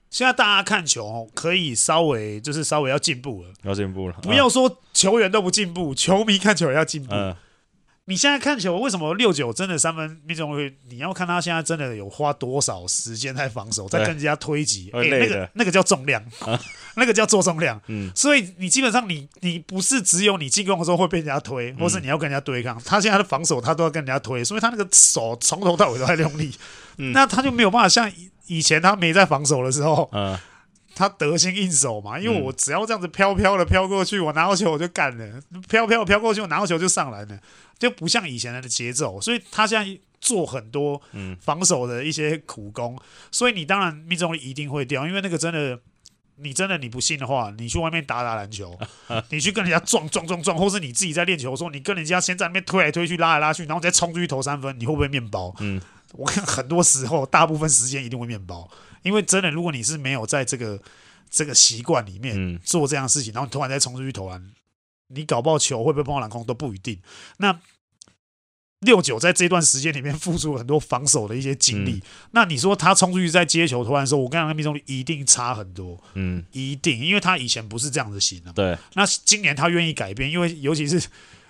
现在大家看球可以稍微就是稍微要进步了，要进步了，不要说球员都不进步，球迷看球也要进步。嗯你现在看球，为什么六九真的三分命中率？你要看他现在真的有花多少时间在防守，在跟人家推挤，哎、欸，那个那个叫重量，啊、那个叫做重量。嗯，所以你基本上你你不是只有你进攻的时候会被人家推，或是你要跟人家对抗，嗯、他现在的防守他都要跟人家推，所以他那个手从头到尾都在用力，嗯、那他就没有办法像以前他没在防守的时候，嗯。他得心应手嘛，因为我只要这样子飘飘的飘过去，我拿到球我就干了，飘飘飘过去，我拿到球就上篮了，就不像以前的节奏。所以他现在做很多防守的一些苦工，所以你当然命中率一定会掉，因为那个真的，你真的你不信的话，你去外面打打篮球，你去跟人家撞撞撞撞，或是你自己在练球的时候，你跟人家先在那边推来推去，拉来拉去，然后再冲出去投三分，你会不会面包？嗯，我看很多时候，大部分时间一定会面包。因为真的，如果你是没有在这个这个习惯里面做这样的事情，嗯、然后你突然再冲出去投篮，你搞不好球会不会碰到篮筐都不一定。那六九在这段时间里面付出了很多防守的一些精力，嗯、那你说他冲出去在接球投篮的时候，我跟你讲，命中率一定差很多，嗯，一定，因为他以前不是这样子型的。对，那今年他愿意改变，因为尤其是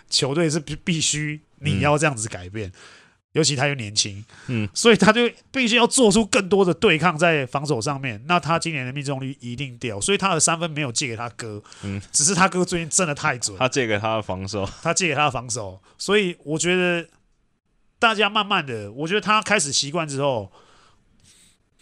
球队是必必须你要这样子改变。嗯尤其他又年轻，嗯，所以他就必须要做出更多的对抗在防守上面。那他今年的命中率一定掉，所以他的三分没有借给他哥，嗯，只是他哥最近真的太准。他借给他的防守，他借给他的防守，所以我觉得大家慢慢的，我觉得他开始习惯之后，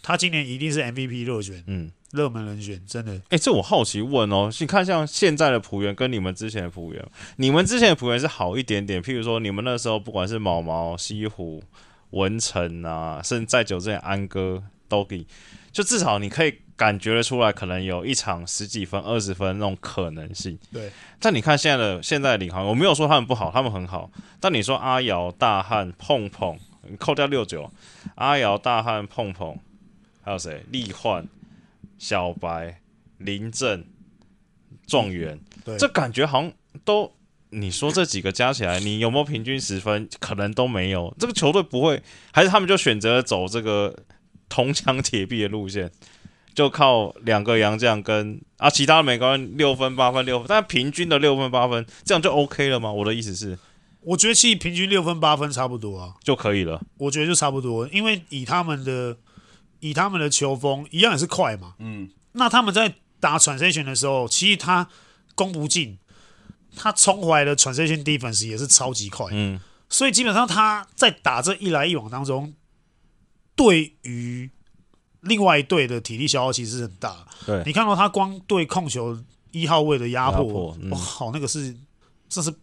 他今年一定是 MVP 热选，嗯。热门人选真的，哎、欸，这我好奇问哦，你看像现在的浦原跟你们之前的浦原，你们之前的浦原是好一点点，譬如说你们那时候不管是毛毛、西湖、文成啊，甚至在久之前安哥都给，就至少你可以感觉得出来，可能有一场十几分、二十分那种可能性。对，但你看现在的现在的领航，我没有说他们不好，他们很好。但你说阿瑶、大汉、碰碰，你扣掉六九，阿瑶、大汉、碰碰，还有谁？力焕。小白、林正、状元，对，这感觉好像都，你说这几个加起来，你有没有平均十分？可能都没有。这个球队不会，还是他们就选择走这个铜墙铁壁的路线，就靠两个洋将跟啊，其他的每个人六分、八分、六分，但平均的六分、八分，这样就 OK 了吗？我的意思是，我觉得其实平均六分、八分差不多啊，就可以了。我觉得就差不多，因为以他们的。以他们的球风一样也是快嘛，嗯，那他们在打 transition 的时候，其实他攻不进，他冲回来的 transition defense 也是超级快，嗯，所以基本上他在打这一来一往当中，对于另外一队的体力消耗其实是很大。对，你看到他光对控球一号位的压迫，压迫嗯、哇，好，那个是这是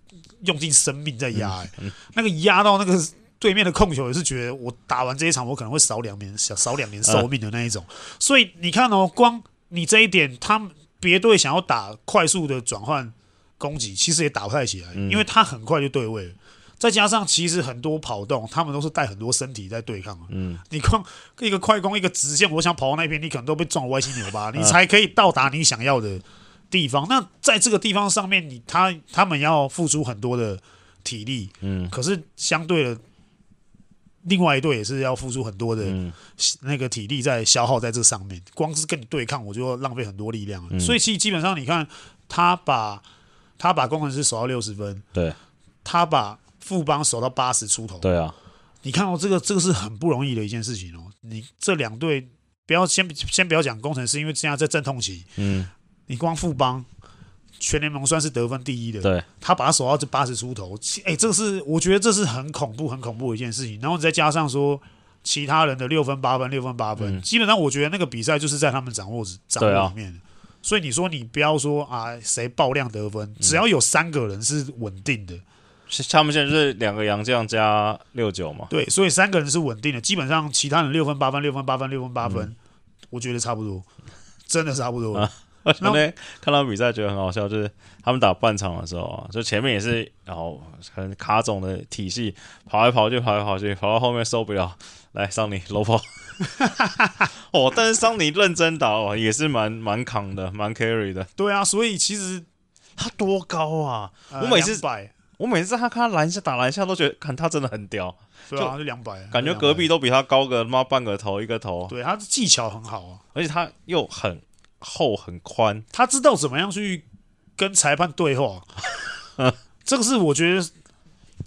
用尽生命在压、嗯、那个压到那个。对面的控球也是觉得我打完这一场，我可能会少两年，少少两年寿命的那一种。所以你看哦，光你这一点，他们别队想要打快速的转换攻击，其实也打不太起来，因为他很快就对位。再加上其实很多跑动，他们都是带很多身体在对抗。嗯，你光一个快攻，一个直线，我想跑到那边，你可能都被撞歪七扭八，你 才可以到达你想要的地方。那在这个地方上面，你他他们要付出很多的体力。嗯，可是相对的。另外一队也是要付出很多的那个体力在消耗在这上面，光是跟你对抗，我就要浪费很多力量。所以其实基本上你看，他把他把工程师守到六十分，对，他把富邦守到八十出头，对啊，你看到这个这个是很不容易的一件事情哦。你这两队不要先先不要讲工程师，因为现在在阵痛期。嗯，你光富邦全联盟算是得分第一的，对，他把他守到这八十出头，哎、欸，这是我觉得这是很恐怖、很恐怖的一件事情。然后再加上说其他人的六分八分、六分八分，嗯、基本上我觉得那个比赛就是在他们掌握掌握里面。所以你说你不要说啊，谁爆量得分，只要有三个人是稳定的，他们现在是两个洋将加六九嘛。对，所以三个人是稳定的，基本上其他人六分八分、六分八分、六分八分，嗯、我觉得差不多，真的差不多。昨天看到比赛觉得很好笑，就是他们打半场的时候啊，就前面也是然后可能卡总的体系，跑来跑去，跑来跑去，跑到后面受不了，来桑尼罗跑。哦，但是桑尼认真打哦，也是蛮蛮扛的，蛮 carry 的。对啊，所以其实他多高啊？呃、我每次200我每次他看他篮下打篮下都觉得，看他真的很屌。对啊，就两百，感觉隔壁都比他高个妈半个头一个头。对，他的技巧很好啊，而且他又很厚很宽，他知道怎么样去跟裁判对话。这个是我觉得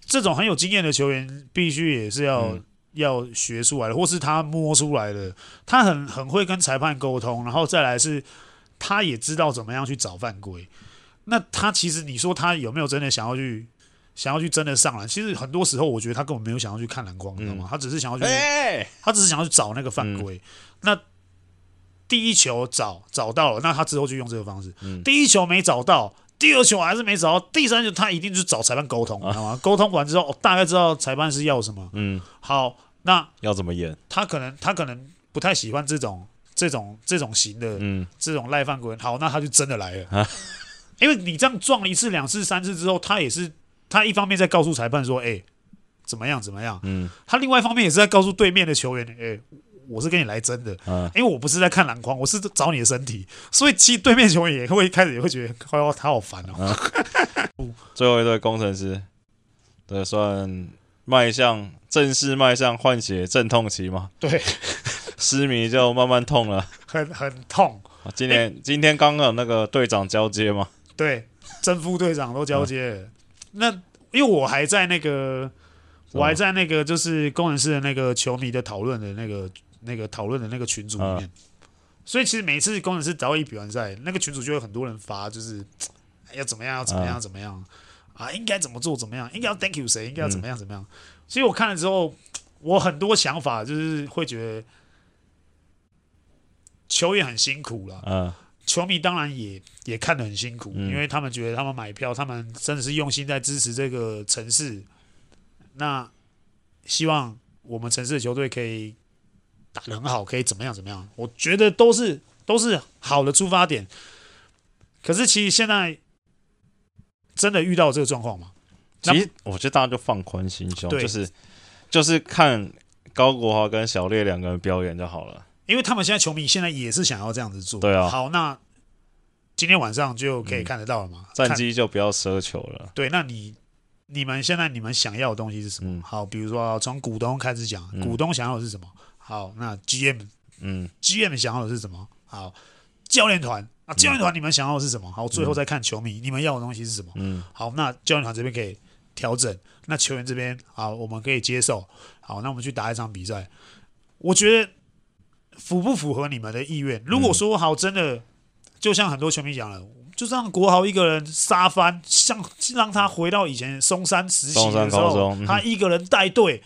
这种很有经验的球员必须也是要。嗯要学出来的，或是他摸出来的，他很很会跟裁判沟通，然后再来是，他也知道怎么样去找犯规。那他其实你说他有没有真的想要去，想要去真的上篮？其实很多时候我觉得他根本没有想要去看篮筐，你知道吗？他只是想要去，他只是想要去找那个犯规。那第一球找找到了，那他之后就用这个方式。第一球没找到。第二球还是没找到，第三球他一定就找裁判沟通，知道吗？沟通完之后，大概知道裁判是要什么。嗯，好，那要怎么演？他可能他可能不太喜欢这种这种这种型的，嗯，这种赖犯规。好，那他就真的来了，啊、因为你这样撞了一次、两次、三次之后，他也是他一方面在告诉裁判说，哎、欸，怎么样怎么样？嗯，他另外一方面也是在告诉对面的球员，哎、欸。我是跟你来真的，嗯，因为我不是在看篮筐，我是找你的身体，所以其实对面球员也会开始也会觉得，哦，他好烦哦。嗯、最后一队攻城狮，对，算迈向正式迈向换血阵痛期嘛？对，失迷就慢慢痛了，很很痛。今天、欸、今天刚刚有那个队长交接嘛？对，正副队长都交接了。嗯、那因为我还在那个，我还在那个就是工程师的那个球迷的讨论的那个。那个讨论的那个群组里面，嗯、所以其实每次工程师只要一比完赛，那个群组就有很多人发，就是要怎么样，要怎么样，怎么样、嗯、啊，应该怎么做，怎么样，应该要 thank you 谁，应该要怎么样，怎么样。所以我看了之后，我很多想法就是会觉得球员很辛苦了，嗯，球迷当然也也看得很辛苦，嗯、因为他们觉得他们买票，他们真的是用心在支持这个城市，那希望我们城市的球队可以。打得很好，可以怎么样怎么样？我觉得都是都是好的出发点。可是其实现在真的遇到这个状况吗？其实我觉得大家就放宽心胸，就是就是看高国华跟小烈两个人表演就好了。因为他们现在球迷现在也是想要这样子做。对啊。好，那今天晚上就可以看得到了嘛？战绩就不要奢求了。对，那你你们现在你们想要的东西是什么？好，比如说从股东开始讲，股东想要的是什么？好，那 GM，嗯，GM 想要的是什么？好，教练团啊，教练团你们想要的是什么？好，最后再看球迷，嗯、你们要的东西是什么？嗯，好，那教练团这边可以调整，那球员这边啊，我们可以接受。好，那我们去打一场比赛，我觉得符不符合你们的意愿？如果说好，真的就像很多球迷讲了，就让国豪一个人杀翻，像让他回到以前松山实习的时候，嗯、他一个人带队。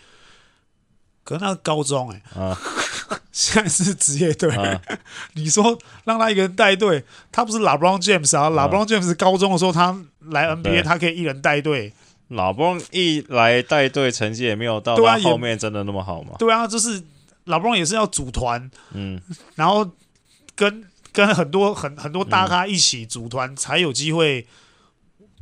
可是那个高中哎、欸，啊、现在是职业队。啊、你说让他一个人带队，他不是 LeBron James 啊？LeBron James 高中的时候他来 NBA，他可以一人带队。LeBron 一来带队，成绩也没有到他后面真的那么好嘛？对啊，就是 LeBron 也是要组团，嗯，然后跟跟很多很很多大咖一起组团，嗯、才有机会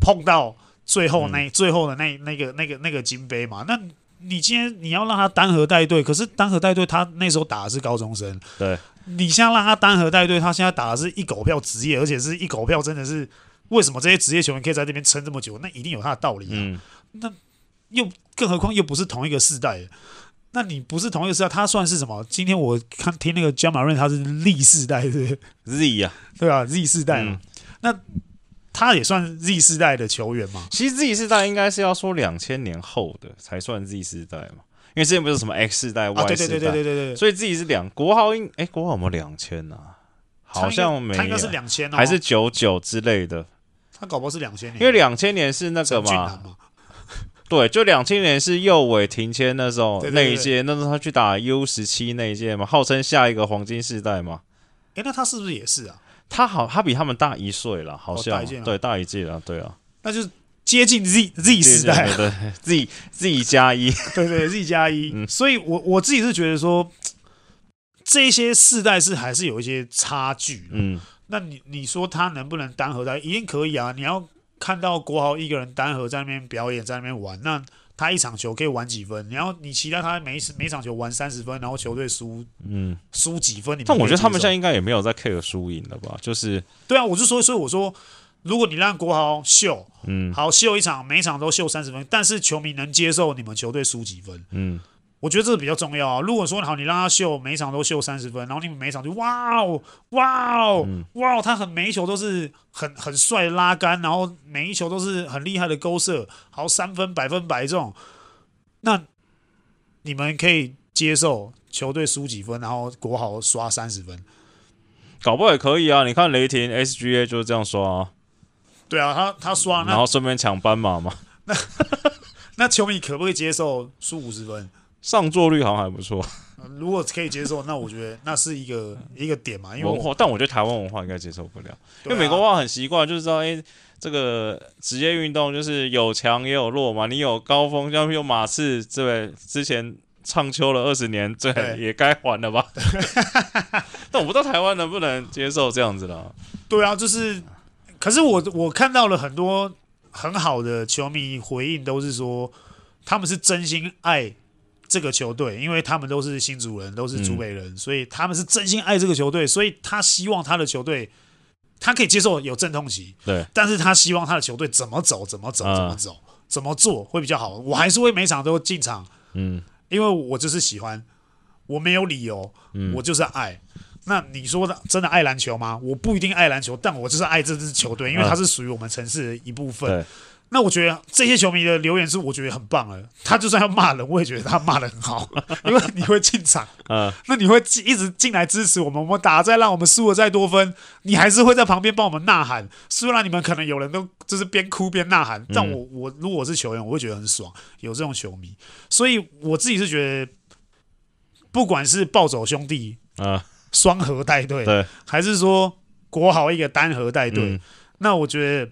碰到最后那、嗯、最后的那那个那个那个金杯嘛？那。你今天你要让他单核带队，可是单核带队他那时候打的是高中生。对，你现在让他单核带队，他现在打的是一狗票职业，而且是一狗票，真的是为什么这些职业球员可以在这边撑这么久？那一定有他的道理啊。嗯，那又更何况又不是同一个世代，那你不是同一个世代，他算是什么？今天我看听那个 Ja Morant 他是 Z 世代，是？Z 呀，对啊，Z 世代嘛。嗯，那。他也算 Z 世代的球员嘛？其实 Z 世代应该是要说两千年后的才算 Z 世代嘛，因为之前不是什么 X 世代、Y 世代，对对对对对对，所以自己是两国豪应哎，国豪有没有两千呢？好像没有，他应该是两千，还是九九之类的。他搞不好是两千年，因为两千年是那个嘛，对，就两千年是右尾停签那时候那一届，那时候他去打 U 十七那一届嘛，号称下一个黄金世代嘛。哎，那他是不是也是啊？他好，他比他们大一岁了，好像。对，大一届了，对啊，那就是。接近 Z Z 时代，对 Z Z 加一，对对 Z 加一，所以我我自己是觉得说，这些世代是还是有一些差距，嗯，那你你说他能不能单核在，一定可以啊！你要看到国豪一个人单核在那边表演，在那边玩，那他一场球可以玩几分？然后你期待他每一次每场球玩三十分，然后球队输，嗯，输几分？你但我觉得他们现在应该也没有在 care 输赢了吧？就是对啊，我就说，所以我说。如果你让国豪秀，嗯，好秀一场，每一场都秀三十分，但是球迷能接受你们球队输几分，嗯，我觉得这个比较重要啊。如果说好，你让他秀，每一场都秀三十分，然后你们每一场就哇哦哇哦哇哦，他很每一球都是很很帅拉杆，然后每一球都是很厉害的勾射，好三分百分百这种，那你们可以接受球队输几分，然后国豪刷三十分，搞不好也可以啊。你看雷霆 SGA 就是这样刷啊。对啊，他他刷，然后顺便抢斑马嘛。那 那球迷可不可以接受输五十分？上座率好像还不错。如果可以接受，那我觉得 那是一个一个点嘛。因为文化，但我觉得台湾文化应该接受不了，啊、因为美国文化很习惯，就是说，哎，这个职业运动就是有强也有弱嘛。你有高峰，像有马刺，这位之前唱秋了二十年，这也该还了吧？但我不知道台湾能不能接受这样子了。对啊，就是。可是我我看到了很多很好的球迷回应，都是说他们是真心爱这个球队，因为他们都是新主人，都是主北人，嗯、所以他们是真心爱这个球队，所以他希望他的球队，他可以接受有阵痛期，对，但是他希望他的球队怎么走，怎么走，怎么走，怎么做会比较好。我还是会每场都进场，嗯，因为我就是喜欢，我没有理由，嗯、我就是爱。那你说的真的爱篮球吗？我不一定爱篮球，但我就是爱这支球队，因为它是属于我们城市的一部分。嗯、那我觉得这些球迷的留言是我觉得很棒了。他就算要骂人，我也觉得他骂的很好，因为你会进场，嗯，那你会一直进来支持我们。我们打再让我们输了再多分，你还是会在旁边帮我们呐喊。虽然你们可能有人都就是边哭边呐喊，但我我如果我是球员，我会觉得很爽，有这种球迷。所以我自己是觉得，不管是暴走兄弟，嗯。双核带队，对，还是说国豪一个单核带队？嗯、那我觉得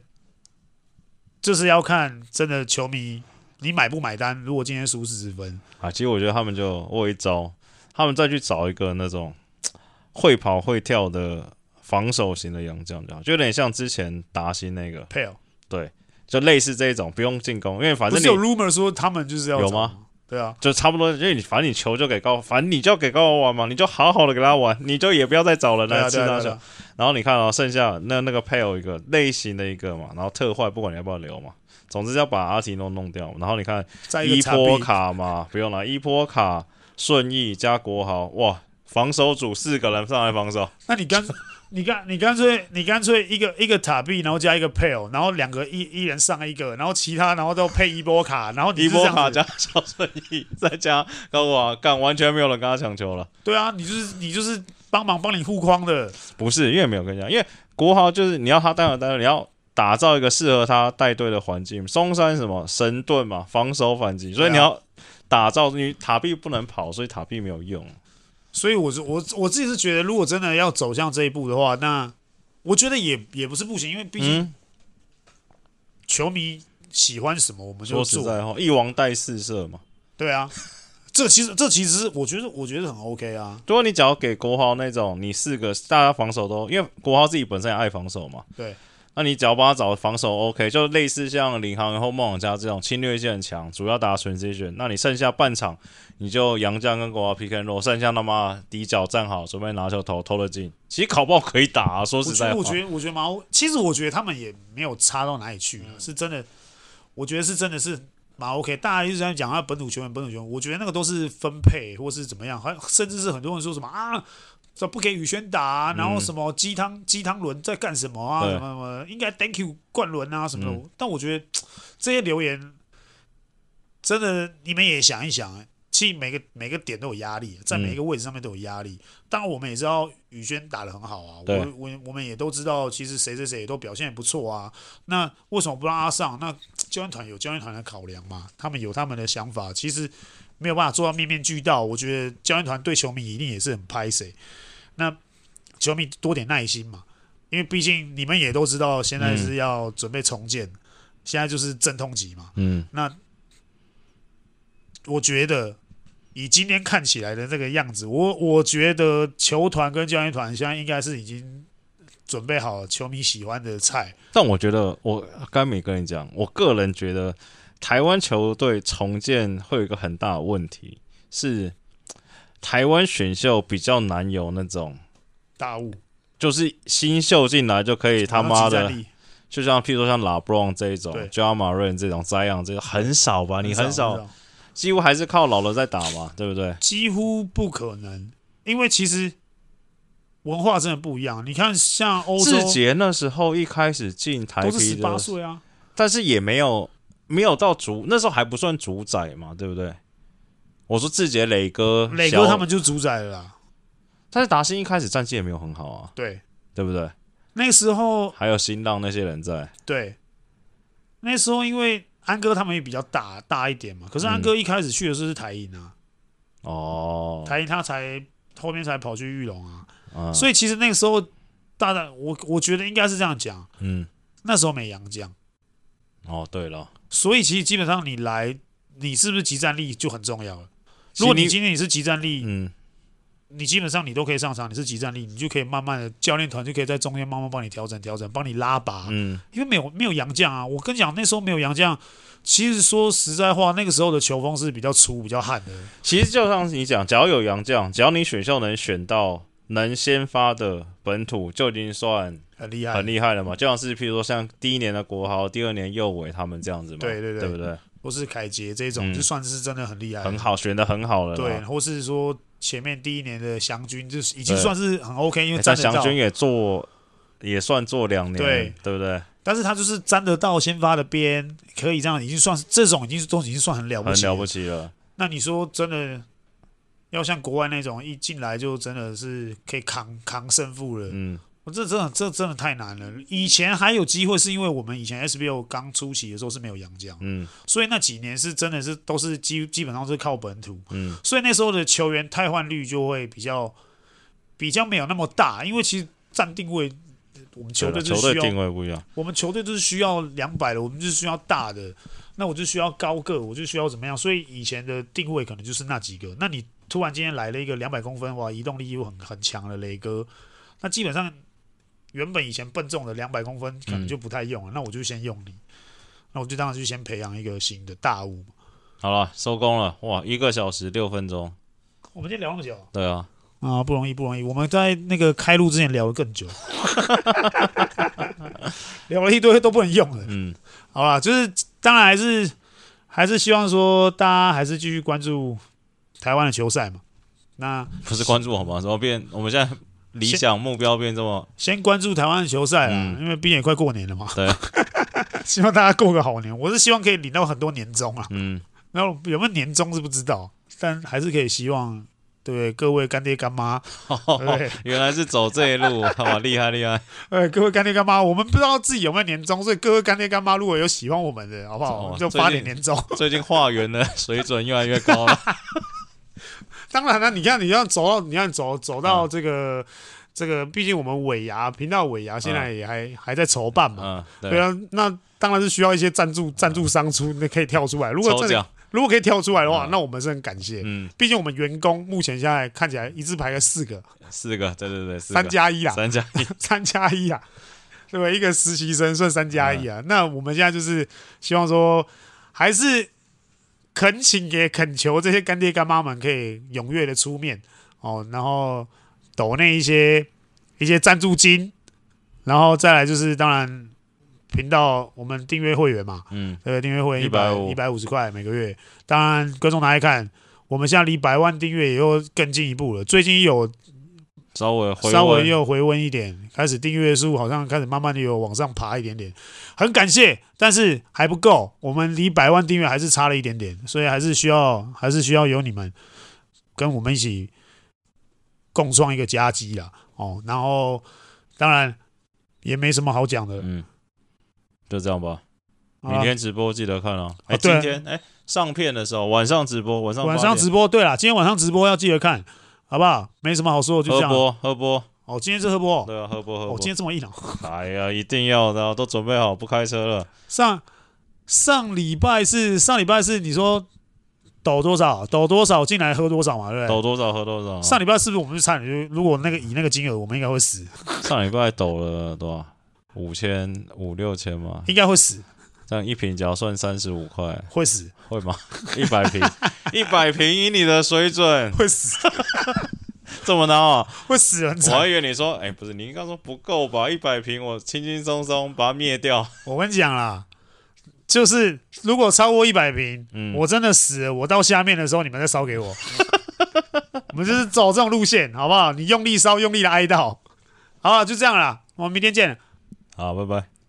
就是要看真的球迷你买不买单。如果今天输四十分啊，其实我觉得他们就我有一招，他们再去找一个那种 会跑会跳的防守型的洋将，这样就有点像之前达西那个 Pale，对，就类似这一种不用进攻，因为反正你有 rumor 说他们就是要有吗？对啊，就差不多，因为你反正你球就给高，反正你就给高玩嘛，你就好好的给他玩，你就也不要再找人来吃他球。然后你看哦，剩下那那个配偶一个类型的一个嘛，然后特坏不管你要不要留嘛，总之要把阿提诺弄掉。然后你看一波卡嘛，不用了，一波卡顺义加国豪，哇，防守组四个人上来防守，那你刚。你干你干脆你干脆一个一个塔币，然后加一个佩尔，然后两个一一人上一个，然后其他然后都配一波卡，然后一波卡加小顺义再加高华，干完全没有人跟他抢球了。对啊，你就是你就是帮忙帮你护框的。不是，因为没有跟你讲，因为国豪就是你要他带队带队，你要打造一个适合他带队的环境。松山什么神盾嘛，防守反击，所以你要打造你塔币不能跑，所以塔币没有用。所以我是我我自己是觉得，如果真的要走向这一步的话，那我觉得也也不是不行，因为毕竟球迷喜欢什么，我们就做。说实在话，一王带四射嘛。对啊，这其实这其实我觉得我觉得很 OK 啊。如果你只要给国豪那种，你四个大家防守都，因为国豪自己本身也爱防守嘛。对。那你只要帮他找防守 OK，就类似像领航然后梦想家这种侵略性很强，主要打 transition。那你剩下半场，你就杨将跟国豪 PK 弱，剩下他妈底角站好，准备拿球投，投了进。其实考不好可以打啊，说实在话。我觉得，我觉得蛮，其实我觉得他们也没有差到哪里去，嗯、是真的。我觉得是真的是蛮 OK。大家一直在讲啊本土球员，本土球员，我觉得那个都是分配或是怎么样，还甚至是很多人说什么啊。这不给宇轩打、啊，然后什么鸡汤鸡汤轮在干什么啊？什么什么应该 Thank you 冠轮啊什么的。嗯、但我觉得这些留言真的，你们也想一想，其实每个每个点都有压力，在每一个位置上面都有压力。嗯、当然，我们也知道宇轩打的很好啊，我我我们也都知道，其实谁谁谁也都表现也不错啊。那为什么不让他上？那教练团有教练团的考量嘛，他们有他们的想法，其实没有办法做到面面俱到。我觉得教练团对球迷一定也是很拍谢。那球迷多点耐心嘛，因为毕竟你们也都知道，现在是要准备重建，嗯、现在就是阵痛期嘛。嗯，那我觉得。以今天看起来的这个样子，我我觉得球团跟教练团现在应该是已经准备好球迷喜欢的菜。但我觉得，我刚没跟你讲，我个人觉得台湾球队重建会有一个很大的问题，是台湾选秀比较难有那种大物，就是新秀进来就可以他妈的，就像譬如说像拉布朗这一种，Ja Morant 这种，Zion 这个很少吧？你很少。几乎还是靠老了在打嘛，对不对？几乎不可能，因为其实文化真的不一样。你看，像欧洲，志杰那时候一开始进台啤都是十八岁啊，但是也没有没有到主，那时候还不算主宰嘛，对不对？我说志杰、磊哥、磊哥他们就主宰了啦。但是达兴一开始战绩也没有很好啊，对。对不对？那时候还有新浪那些人在，对，那时候因为。安哥他们也比较大大一点嘛，可是安哥一开始去的是台银啊，哦、嗯，台银他才后面才跑去玉龙啊，嗯、所以其实那个时候，大概我我觉得应该是这样讲，嗯，那时候没杨将，哦，对了，所以其实基本上你来，你是不是集战力就很重要了。如果你今天你是集战力，嗯。你基本上你都可以上场，你是集战力，你就可以慢慢的教练团就可以在中间慢慢帮你调整调整，帮你拉拔。嗯，因为没有没有洋将啊，我跟你讲那时候没有洋将，其实说实在话，那个时候的球风是比较粗比较悍的。其实就像你讲，只要有洋将，只要你选秀能选到能先发的本土，就已经算很厉害很厉害了嘛。就像是譬如说像第一年的国豪，第二年右伟他们这样子嘛，对对对，对不对？或是凯杰这种，嗯、就算是真的很厉害，很好选的很好了。对，或是说。前面第一年的祥军就是已经算是很 OK，因为在祥军也做也算做两年，对对不对？但是他就是沾得到先发的边，可以这样，已经算是这种已经是都已经算很了不起，很了不起了。那你说真的要像国外那种一进来就真的是可以扛扛胜负了？嗯。我这真的这真的太难了。以前还有机会，是因为我们以前 SBL 刚初期的时候是没有洋将，嗯，所以那几年是真的是都是基基本上是靠本土，嗯，所以那时候的球员汰换率就会比较比较没有那么大，因为其实占定位我们球队就需要定位不一样，我们球队就是需要两百的，我们就是需要大的，那我就需要高个，我就需要怎么样？所以以前的定位可能就是那几个。那你突然今天来了一个两百公分哇，移动力又很很强的雷哥，那基本上。原本以前笨重的两百公分可能就不太用了，嗯、那我就先用你，那我就当然就先培养一个新的大物。好了，收工了，哇，一个小时六分钟，我们今天聊那么久？对啊，啊，不容易不容易，我们在那个开录之前聊了更久，聊了一堆都不能用了。嗯，好了，就是当然还是还是希望说大家还是继续关注台湾的球赛嘛。那不是关注好吗？怎么变？我们现在。理想目标变这么，先关注台湾球赛啦，嗯、因为毕竟也快过年了嘛。对，希望大家过个好年。我是希望可以领到很多年终啊。嗯，然后有没有年终是不知道，但还是可以希望，对？各位干爹干妈，原来是走这一路，好吧，厉害厉害。哎，各位干爹干妈，我们不知道自己有没有年终，所以各位干爹干妈如果有喜欢我们的，好不好？我们就发点年终。最近化缘的水准越来越高了。当然了，你看，你要走到，你看走走到这个、嗯、这个，毕竟我们尾牙频道尾牙现在也还、嗯、还在筹办嘛，嗯、对，对啊，那当然是需要一些赞助赞助商出，那可以跳出来。如果这奖。如果可以跳出来的话，嗯、那我们是很感谢。嗯，毕竟我们员工目前现在看起来一字排个四个，四个，对对对，三加一啊，三加一，三加一啊，对不对？一个实习生算三加一啊。嗯、那我们现在就是希望说，还是。恳请也恳求这些干爹干妈们可以踊跃的出面哦，然后抖那一些一些赞助金，然后再来就是当然频道我们订阅会员嘛，嗯，呃，订阅会员一百一百五十块每个月，当然观众拿来看，我们现在离百万订阅也又更进一步了。最近有稍微回稍微又回温一点，开始订阅数好像开始慢慢的有往上爬一点点，很感谢，但是还不够，我们离百万订阅还是差了一点点，所以还是需要还是需要有你们跟我们一起共创一个佳绩啦。哦，然后当然也没什么好讲的，嗯，就这样吧。明天直播记得看哦。哎，今天哎上片的时候晚上直播，晚上晚上直播，对了，今天晚上直播要记得看。好不好？没什么好说，就这样。喝波，喝波。哦，今天是喝波。对啊，喝波，喝波。哦，今天这么硬朗。哎呀，一定要的，都准备好，不开车了。上上礼拜是上礼拜是你说抖多少？抖多少进来喝多少嘛？对不对？抖多少喝多少。上礼拜是不是我们就差点就如果那个以那个金额，我们应该会死。上礼拜抖了多少？五千五六千嘛？应该会死。这样一瓶只要算三十五块，会死会吗？一百瓶，一百瓶以你的水准会死，怎么孬啊？会死人！我还以为你说，哎、欸，不是，你应该说不够吧？一百瓶我轻轻松松把它灭掉。我跟你讲啦，就是如果超过一百瓶，嗯，我真的死了，我到下面的时候你们再烧给我。我们就是走这种路线，好不好？你用力烧，用力的哀悼，好了，就这样啦，我们明天见。好，拜拜。